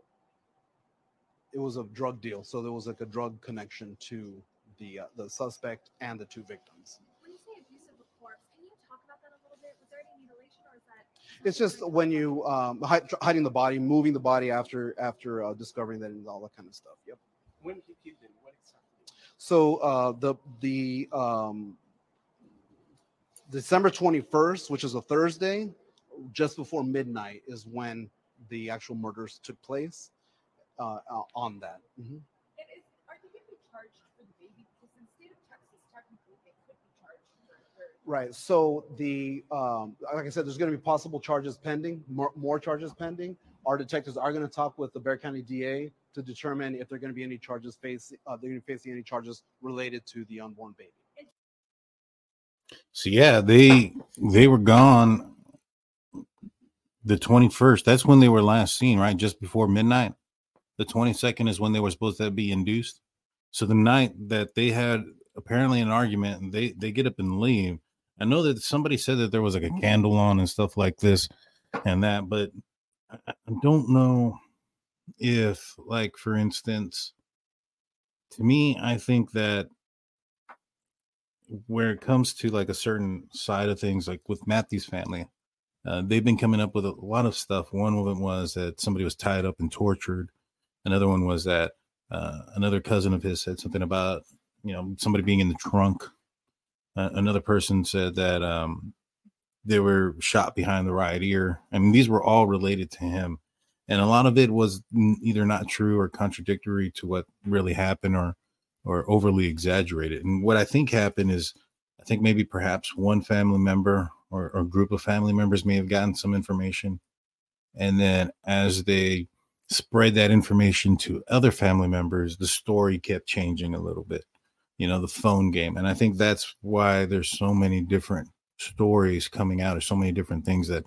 it was a drug deal. So there was like a drug connection to the uh, the suspect and the two victims. When you say abuse of the corpse, can you talk about that a little bit? Was there any mutilation or is that? It's just when you um, hi- hiding the body, moving the body after after uh, discovering that and all that kind of stuff. Yep. When he killed them, what exactly? So uh, the the um, December twenty first, which is a Thursday, just before midnight, is when the actual murders took place. Uh, uh, on that, Mhm. Is, are they going to be charged for the baby? Because in the state of Texas, technically they could be charged for for right. So the um, like I said, there's going to be possible charges pending, more, more charges pending. Our detectives are going to talk with the Bexar County DA to determine if they're going to be any charges face uh, they're going to be facing any charges related to the unborn baby. So yeah, they they were gone the 21st. That's when they were last seen, right? Just before midnight. The 22nd is when they were supposed to be induced. So the night that they had apparently an argument they they get up and leave. I know that somebody said that there was like a candle on and stuff like this and that, but I, I don't know if like for instance to me I think that where it comes to like a certain side of things, like with Matthew's family, uh, they've been coming up with a lot of stuff. One of them was that somebody was tied up and tortured. Another one was that uh, another cousin of his said something about you know somebody being in the trunk. Uh, another person said that um, they were shot behind the right ear. I mean, these were all related to him, and a lot of it was either not true or contradictory to what really happened, or or overly exaggerated. And what I think happened is, I think maybe perhaps one family member or, or group of family members may have gotten some information, and then as they spread that information to other family members, the story kept changing a little bit. You know, the phone game, and I think that's why there's so many different stories coming out, or so many different things that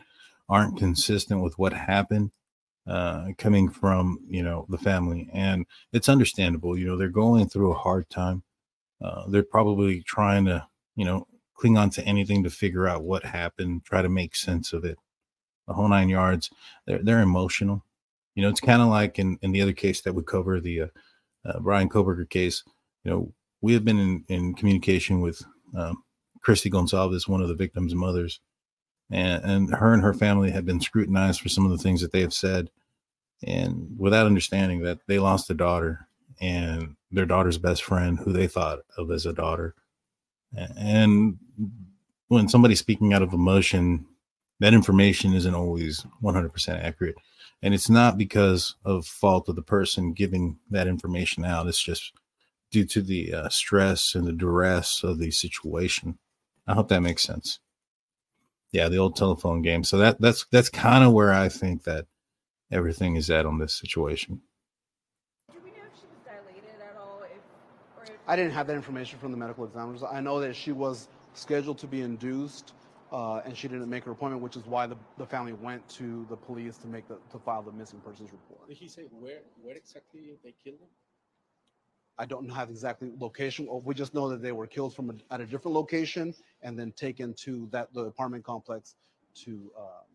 aren't consistent with what happened uh, coming from you know the family, and it's understandable. You know, they're going through a hard time. Uh, they're probably trying to you know cling on to anything to figure out what happened, try to make sense of it. The whole nine yards. They're they're emotional. You know, it's kind of like in in the other case that we cover the uh, uh, Bryan Kohberger case. You know, we have been in in communication with um, Kristi Goncalves, one of the victims' mothers, and, and her and her family have been scrutinized for some of the things that they have said. And without understanding that they lost a daughter and their daughter's best friend who they thought of as a daughter. And when somebody's speaking out of emotion that information isn't always 100% accurate. And it's not because of fault of the person giving that information out. It's just due to the uh, stress and the duress of the situation. I hope that makes sense yeah the old telephone game so that that's that's kind of where i think that everything is at on this situation Do we know she was dilated at all? If, or if I didn't have that information from the medical examiners. I know that she was scheduled to be induced, uh, and she didn't make her appointment, which is why the, the family went to the police to make the to file the missing persons report. Did he say where where exactly they killed him? I don't have exactly location. or We just know that they were killed from a, at a different location and then taken to that the apartment complex to um,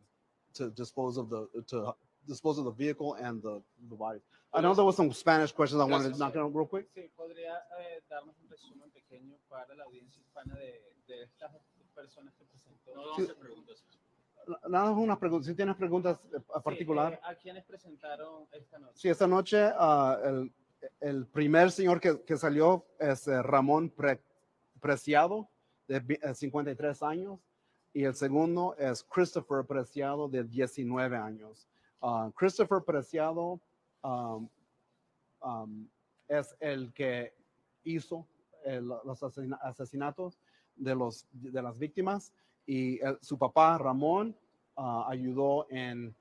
to dispose of the to dispose of the vehicle and the the body. I know there was some Spanish questions I wanted to knock down real quick. Sí, podría eh, darnos un resumen pequeño para la audiencia hispana de, de estas personas que presentó. No, Sí. no se preguntas. Nada más unas preguntas. Si tienes preguntas eh, a Sí, particular. eh, ¿A quiénes presentaron esta noche? Sí, esta noche ah, el, el primer señor que, que salió es eh, Ramón Pre- Preciado, de vi- eh, 53 años, y el segundo es Christopher Preciado, de 19 años. Ah, Christopher Preciado um, um, es el que hizo el- los asesina- asesinatos de, los, de las víctimas y su papá Ramón ah, ayudó en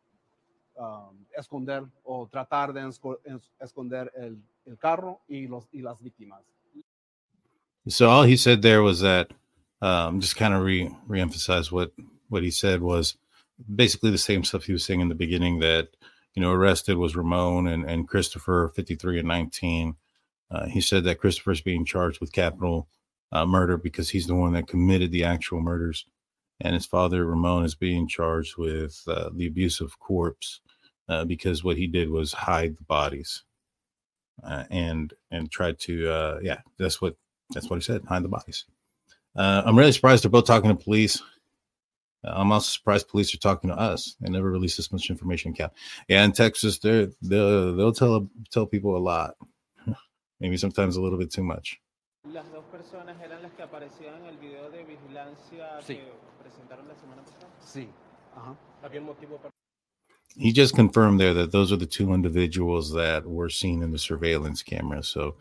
um, esconder o tratar de esco- es- esconder el, el carro y, los, y las víctimas. So all he said there was that um, just kind of re reemphasize what what he said was basically the same stuff he was saying in the beginning that you know arrested was Ramon and and Christopher 53 and 19. Uh, he said that Christopher's being charged with capital uh, murder because he's the one that committed the actual murders, and his father Ramon is being charged with uh, the abuse of corpse uh, because what he did was hide the bodies uh, and and tried to uh, yeah that's what that's what he said. Hide the bodies. Uh, I'm really surprised they're both talking to police. Uh, I'm also surprised police are talking to us. They never release this much information. Cap. Yeah, in Texas, they're they'll they'll tell tell people a lot. Maybe sometimes a little bit too much. Las dos personas eran las que aparecían en el video de vigilancia Sí. que presentaron la semana pasada. Sí. Ajá. ¿Había un motivo para He just confirmed there that those are the two individuals that were seen in the surveillance camera. So,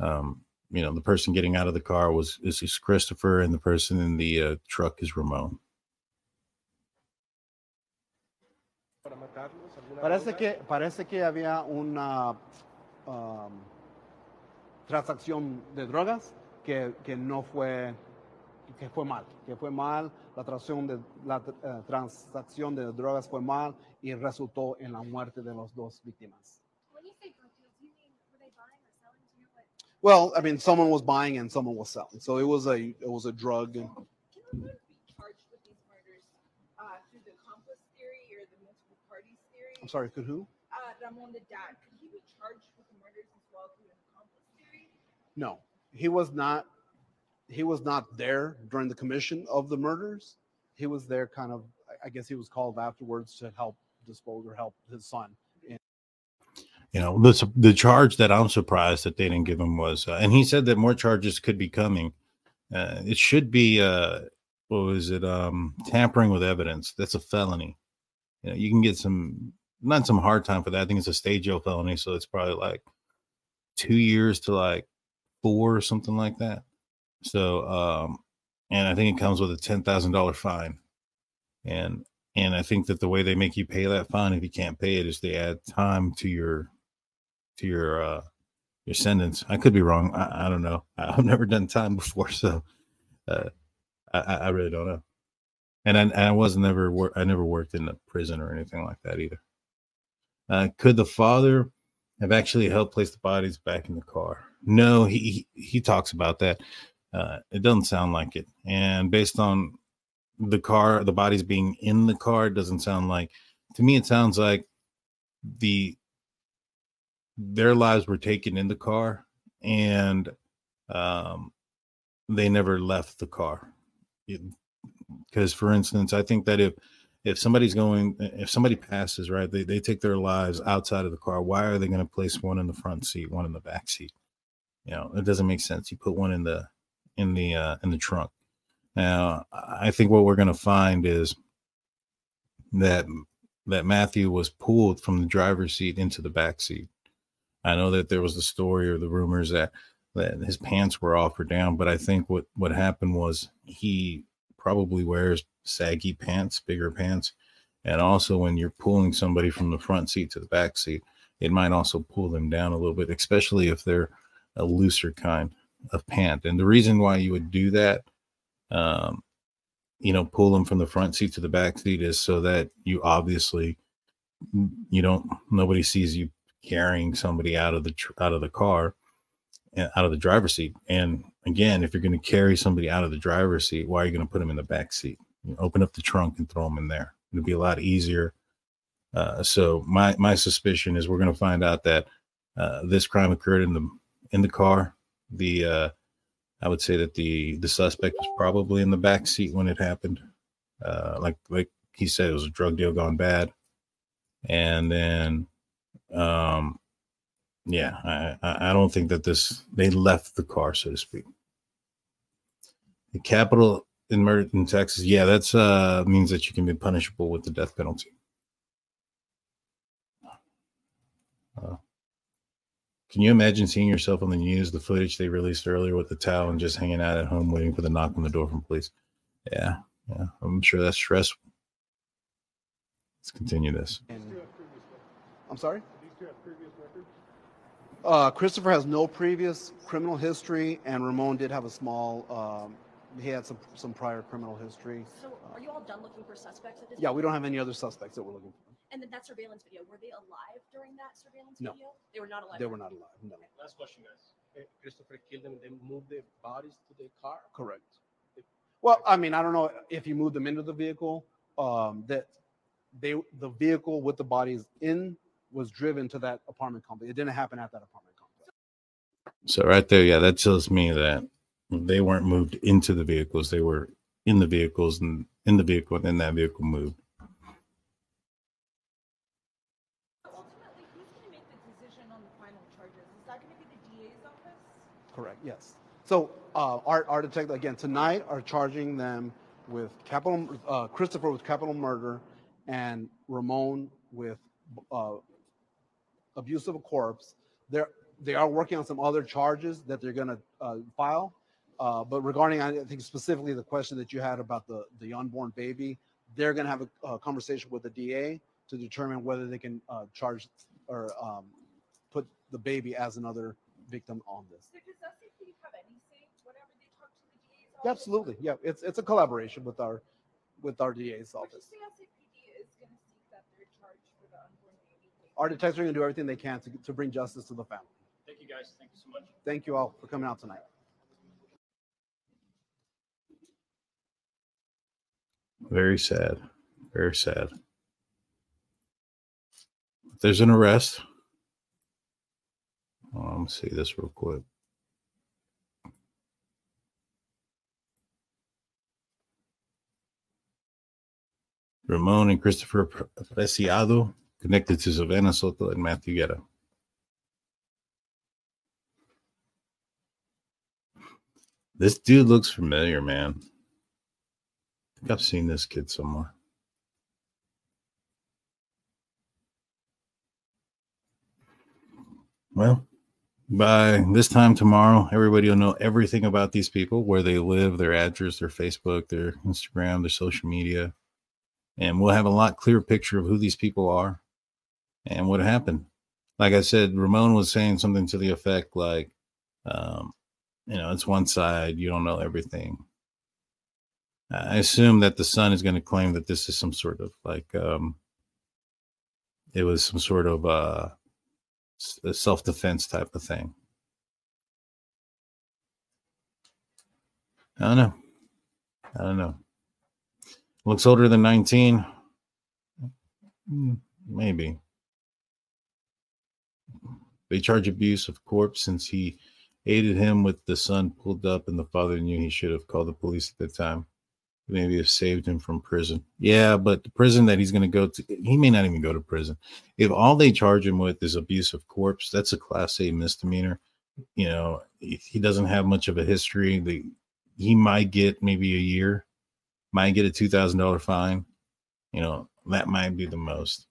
um, you know, the person getting out of the car was is, is Christopher, and the person in the uh, truck is Ramon. Parece que, parece que había una, um, transacción de drogas que, que no fue que fue mal, que fue mal, la transacción de la eh, transacción de drogas fue mal y resultó en la muerte de las dos víctimas. When you say drug deals, you mean were they buying or selling to you? Like, Well, I mean, someone was buying and someone was selling, so it was a it was a drug. can Ramon be charged with these murders uh, through the accomplice theory or the multiple parties theory? I'm sorry, could who? Uh, Ramon, the dad, could he be charged with the murders as well through an accomplice theory? No, he was not. He was not there during the commission of the murders. He was there, kind of. I- guess he was called afterwards to help dispose or help his son. You know, the the charge that I'm surprised that they didn't give him was, uh, and he said that more charges could be coming. Uh, it should be, uh, what was it? Um, tampering with evidence. That's a felony. You know, you can get some, not some hard time for that. I think it's a state jail felony, so it's probably like two years to like four or something like that. So, um, and I think it comes with a ten thousand dollar fine, and and I think that the way they make you pay that fine if you can't pay it is they add time to your to your uh your sentence. I could be wrong. I, I don't know. I- I've never done time before, so uh, I, I really don't know. And I, I was never wor- I never worked in a prison or anything like that either. Uh, could the father have actually helped place the bodies back in the car? No, he he, he talks about that. Uh, it doesn't sound like it. And based on the car, the bodies being in the car, doesn't sound like. To me, it sounds like the their lives were taken in the car and um they never left the car because for instance i think that if if somebody's going if somebody passes right they, they take their lives outside of the car why are they going to place one in the front seat one in the back seat you know it doesn't make sense you put one in the in the uh in the trunk. Now i think what we're going to find is that that matthew was pulled from the driver's seat into the back seat. I know that there was the story or the rumors that that his pants were off or down, but I think what what happened was he probably wears saggy pants, bigger pants, and also when you're pulling somebody from the front seat to the back seat, it might also pull them down a little bit, especially if they're a looser kind of pant. And the reason why you would do that, um, you know, pull them from the front seat to the back seat is so that you obviously you don't nobody sees you carrying somebody out of the out of the car and out of the driver's seat. And again if you're going to carry somebody out of the driver's seat why are you going to put them in the back seat? You open up the trunk and throw them in there. It'd be a lot easier uh, so my my suspicion is we're going to find out that uh, this crime occurred in the in the car the uh, i would say that the the suspect was probably in the back seat when it happened. Uh, like like he said it was a drug deal gone bad. And then um yeah I, I don't think that this they left the car so to speak. The capital in murder in texas yeah that's uh means that you can be punishable with the death penalty can you imagine seeing yourself on the news the footage they released earlier with the towel and just hanging out at home waiting for the knock on the door from police yeah yeah i'm sure that's stressful let's continue this I'm sorry. Uh, Christopher has no previous criminal history, and Ramon did have a small. Um, he had some some prior criminal history. So are you all done looking for suspects at this Yeah, point? we don't have any other suspects that we're looking for. And then that surveillance video, were they alive during that surveillance No. video? They were not alive. They were not alive. No, Last question, guys. Christopher killed them and then moved the bodies to the car? correct. Well, I mean, I don't know if you moved them into the vehicle. Um, that they the vehicle with the bodies in was driven to that apartment complex. It didn't happen at that apartment complex. So right there, yeah, that tells me that they weren't moved into the vehicles; they were in the vehicles and in the vehicle, and then that vehicle moved. Ultimately, who's going to make the decision on the final charges? Is that going to be the DA's office? Correct. Yes. So uh, our detective again tonight are charging them with capital uh, Christopher with capital murder and Ramon with uh, abuse of a corpse. They're they are working on some other charges that they're going to uh, file. Uh, but regarding, I think specifically the question that you had about the the unborn baby, they're going to have a, a conversation with the DA to determine whether they can uh, charge or um, put the baby as another victim on this. So does SAPD have any say whenever they talk to the DA's office? Yeah, absolutely. Yeah, it's it's a collaboration with our with our DA's office. say SAPD is going to seek that they're charged for the unborn baby? case? Our detectives are going to do everything they can to, to bring justice to the family. Thank you guys. Thank you so much. Thank you all for coming out tonight. Very sad. Very sad. There's an arrest. Um, oh, let me see this real quick. Ramon and Christopher Preciado connected to Savanah Soto and Matthew Guerra. This dude looks familiar, man. I think I've seen this kid somewhere. Well, by this time tomorrow, everybody will know everything about these people, where they live, their address, their Facebook, their Instagram, their social media. And we'll have a lot clearer picture of who these people are and what happened. Like I said, Ramon was saying something to the effect like, um, you know, it's one side, you don't know everything. I assume that the son is going to claim that this is some sort of like um it was some sort of uh self defense type of thing. I don't know. I don't know. Looks older than 19. Hmm, Maybe. They charge abuse of corpse since he aided him with the son pulled up and the father knew he should have called the police at the time maybe have saved him from prison. Yeah, but the prison that he's going to go to, he may not even go to prison. If all they charge him with is abuse of corpse, that's a class A misdemeanor. You know, he doesn't have much of a history. The he might get maybe a year, might get a two thousand dollar fine. You know, that might be the most.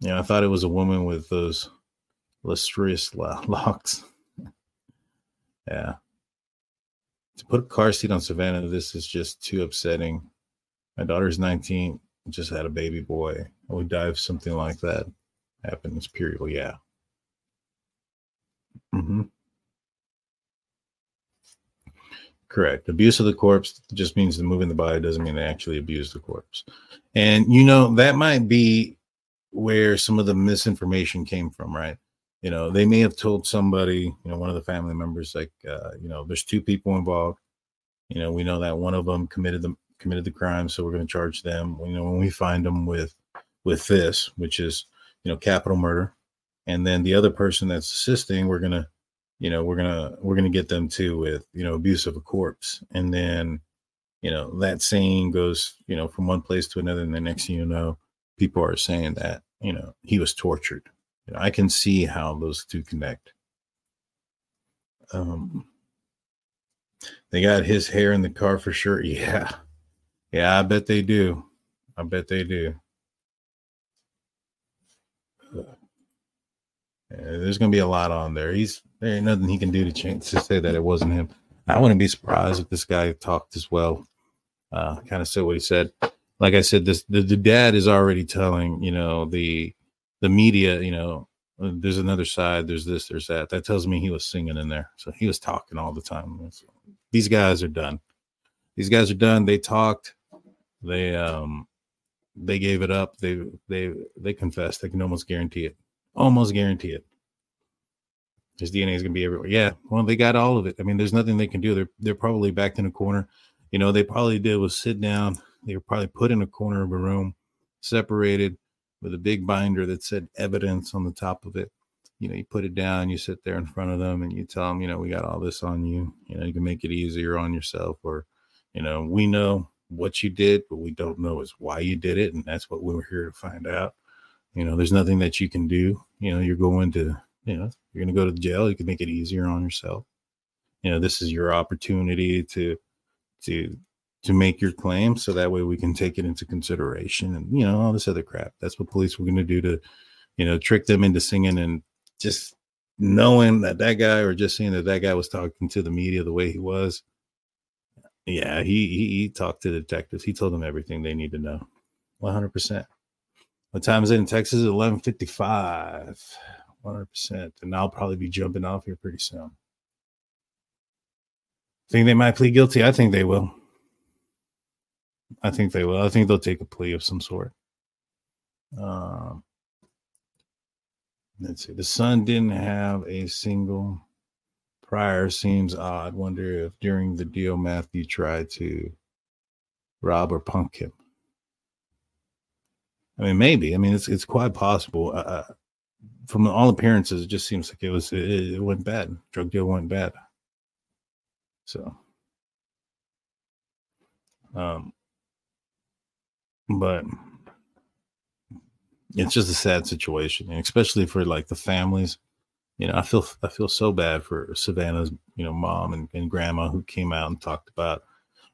You know, I thought it was a woman with those lustrous locks. yeah to put a car seat on Savanah, this is just too upsetting. My daughter's 19, just had a baby boy. I would die if something like that happens, period. Well, yeah. hmm Correct. Abuse of the corpse just means the moving the body doesn't mean they actually abuse the corpse. And you know, that might be where some of the misinformation came from, right? you know they may have told somebody you know one of the family members like uh, you know there's two people involved you know we know that one of them committed the committed the crime so we're going to charge them you know when we find them with with this which is you know capital murder and then the other person that's assisting we're going to you know we're to we're to get them too with you know abuse of a corpse and then you know that saying goes you know from one place to another and the next thing you know people are saying that you know he was tortured you know, I can see how those two connect. Um, they got his hair in the car for sure. Yeah, yeah, I bet they do. I bet they do. There's gonna be a lot on there. He's there ain't nothing he can do to change to say that it wasn't him. I wouldn't be surprised if this guy talked as well. Uh, kind of said what he said. Like I said, this the, the dad is already telling you know the the media, you know, uh, there's another side, there's this, there's that. That tells me he was singing in there. So he was talking all the time. These guys are done. These guys are done. They talked. They um they gave it up. They they they confessed. I can almost guarantee it. Almost guarantee it. His DNA is gonna be everywhere. Yeah, well, they got all of it. I mean, there's nothing they can do. They're they're probably backed in a corner. You know, they probably did was sit down. They were probably put in a corner of a room, separated, with a big binder that said evidence on the top of it. You know, you put it down, you sit there in front of them and you tell them, you know, we got all this on you. You know, you can make it easier on yourself, or, you know, we know what you did, but we don't know is why you did it. And that's what we were here to find out. You know, there's nothing that you can do. You know, you're going to, you know, you're going to go to jail. You can make it easier on yourself. You know, this is your opportunity to, to, to make your claim so that way we can take it into consideration and you know all this other crap that's what police were going to do to you know trick them into singing and just knowing that that guy or just seeing that that guy was talking to the media the way he was yeah he he, he talked to detectives he told them everything they need to know 100% What time is it in Texas? Eleven fifty-five. One hundred percent. And I'll probably be jumping off here pretty soon. Think they might plead guilty? I think they will. I think they will. I think they'll take a plea of some sort. Um, let's see. The son didn't have a single prior. Seems odd. Wonder if during the deal Matthew tried to rob or punk him. I mean, maybe. I mean, it's it's quite possible. Uh, from all appearances, it just seems like it was it, it went bad. Drug deal went bad. So, um, but it's just a sad situation, and especially for like the families. You know, I feel I feel so bad for Savanah's you know mom and, and grandma who came out and talked about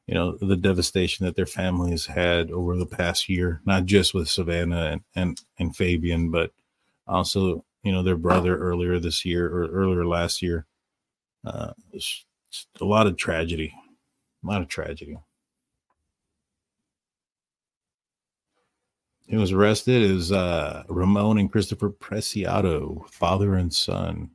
you know the devastation that their families had over the past year, not just with Savanah and and, and Fabian, but also you know their brother earlier this year or earlier last year. Uh, it's, a lot of tragedy, a lot of tragedy. He was arrested is uh, Ramon and Christopher Preciado, father and son.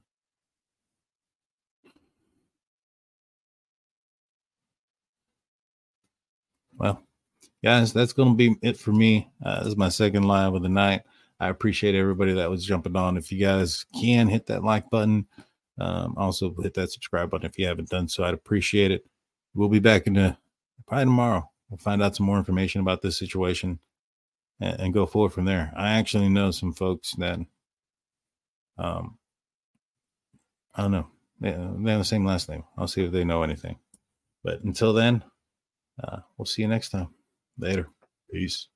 Well, guys, that's going to be it for me. Uh, this is my second live of the night. I appreciate everybody that was jumping on. If you guys can hit that like button, um, also hit that subscribe button if you haven't done so. I'd appreciate it. We'll be back in the, probably tomorrow. We'll find out some more information about this situation and, and go forward from there. I actually know some folks that, um, I don't know. They, they have the same last name. I'll see if they know anything. But until then, uh, we'll see you next time. Later. Peace.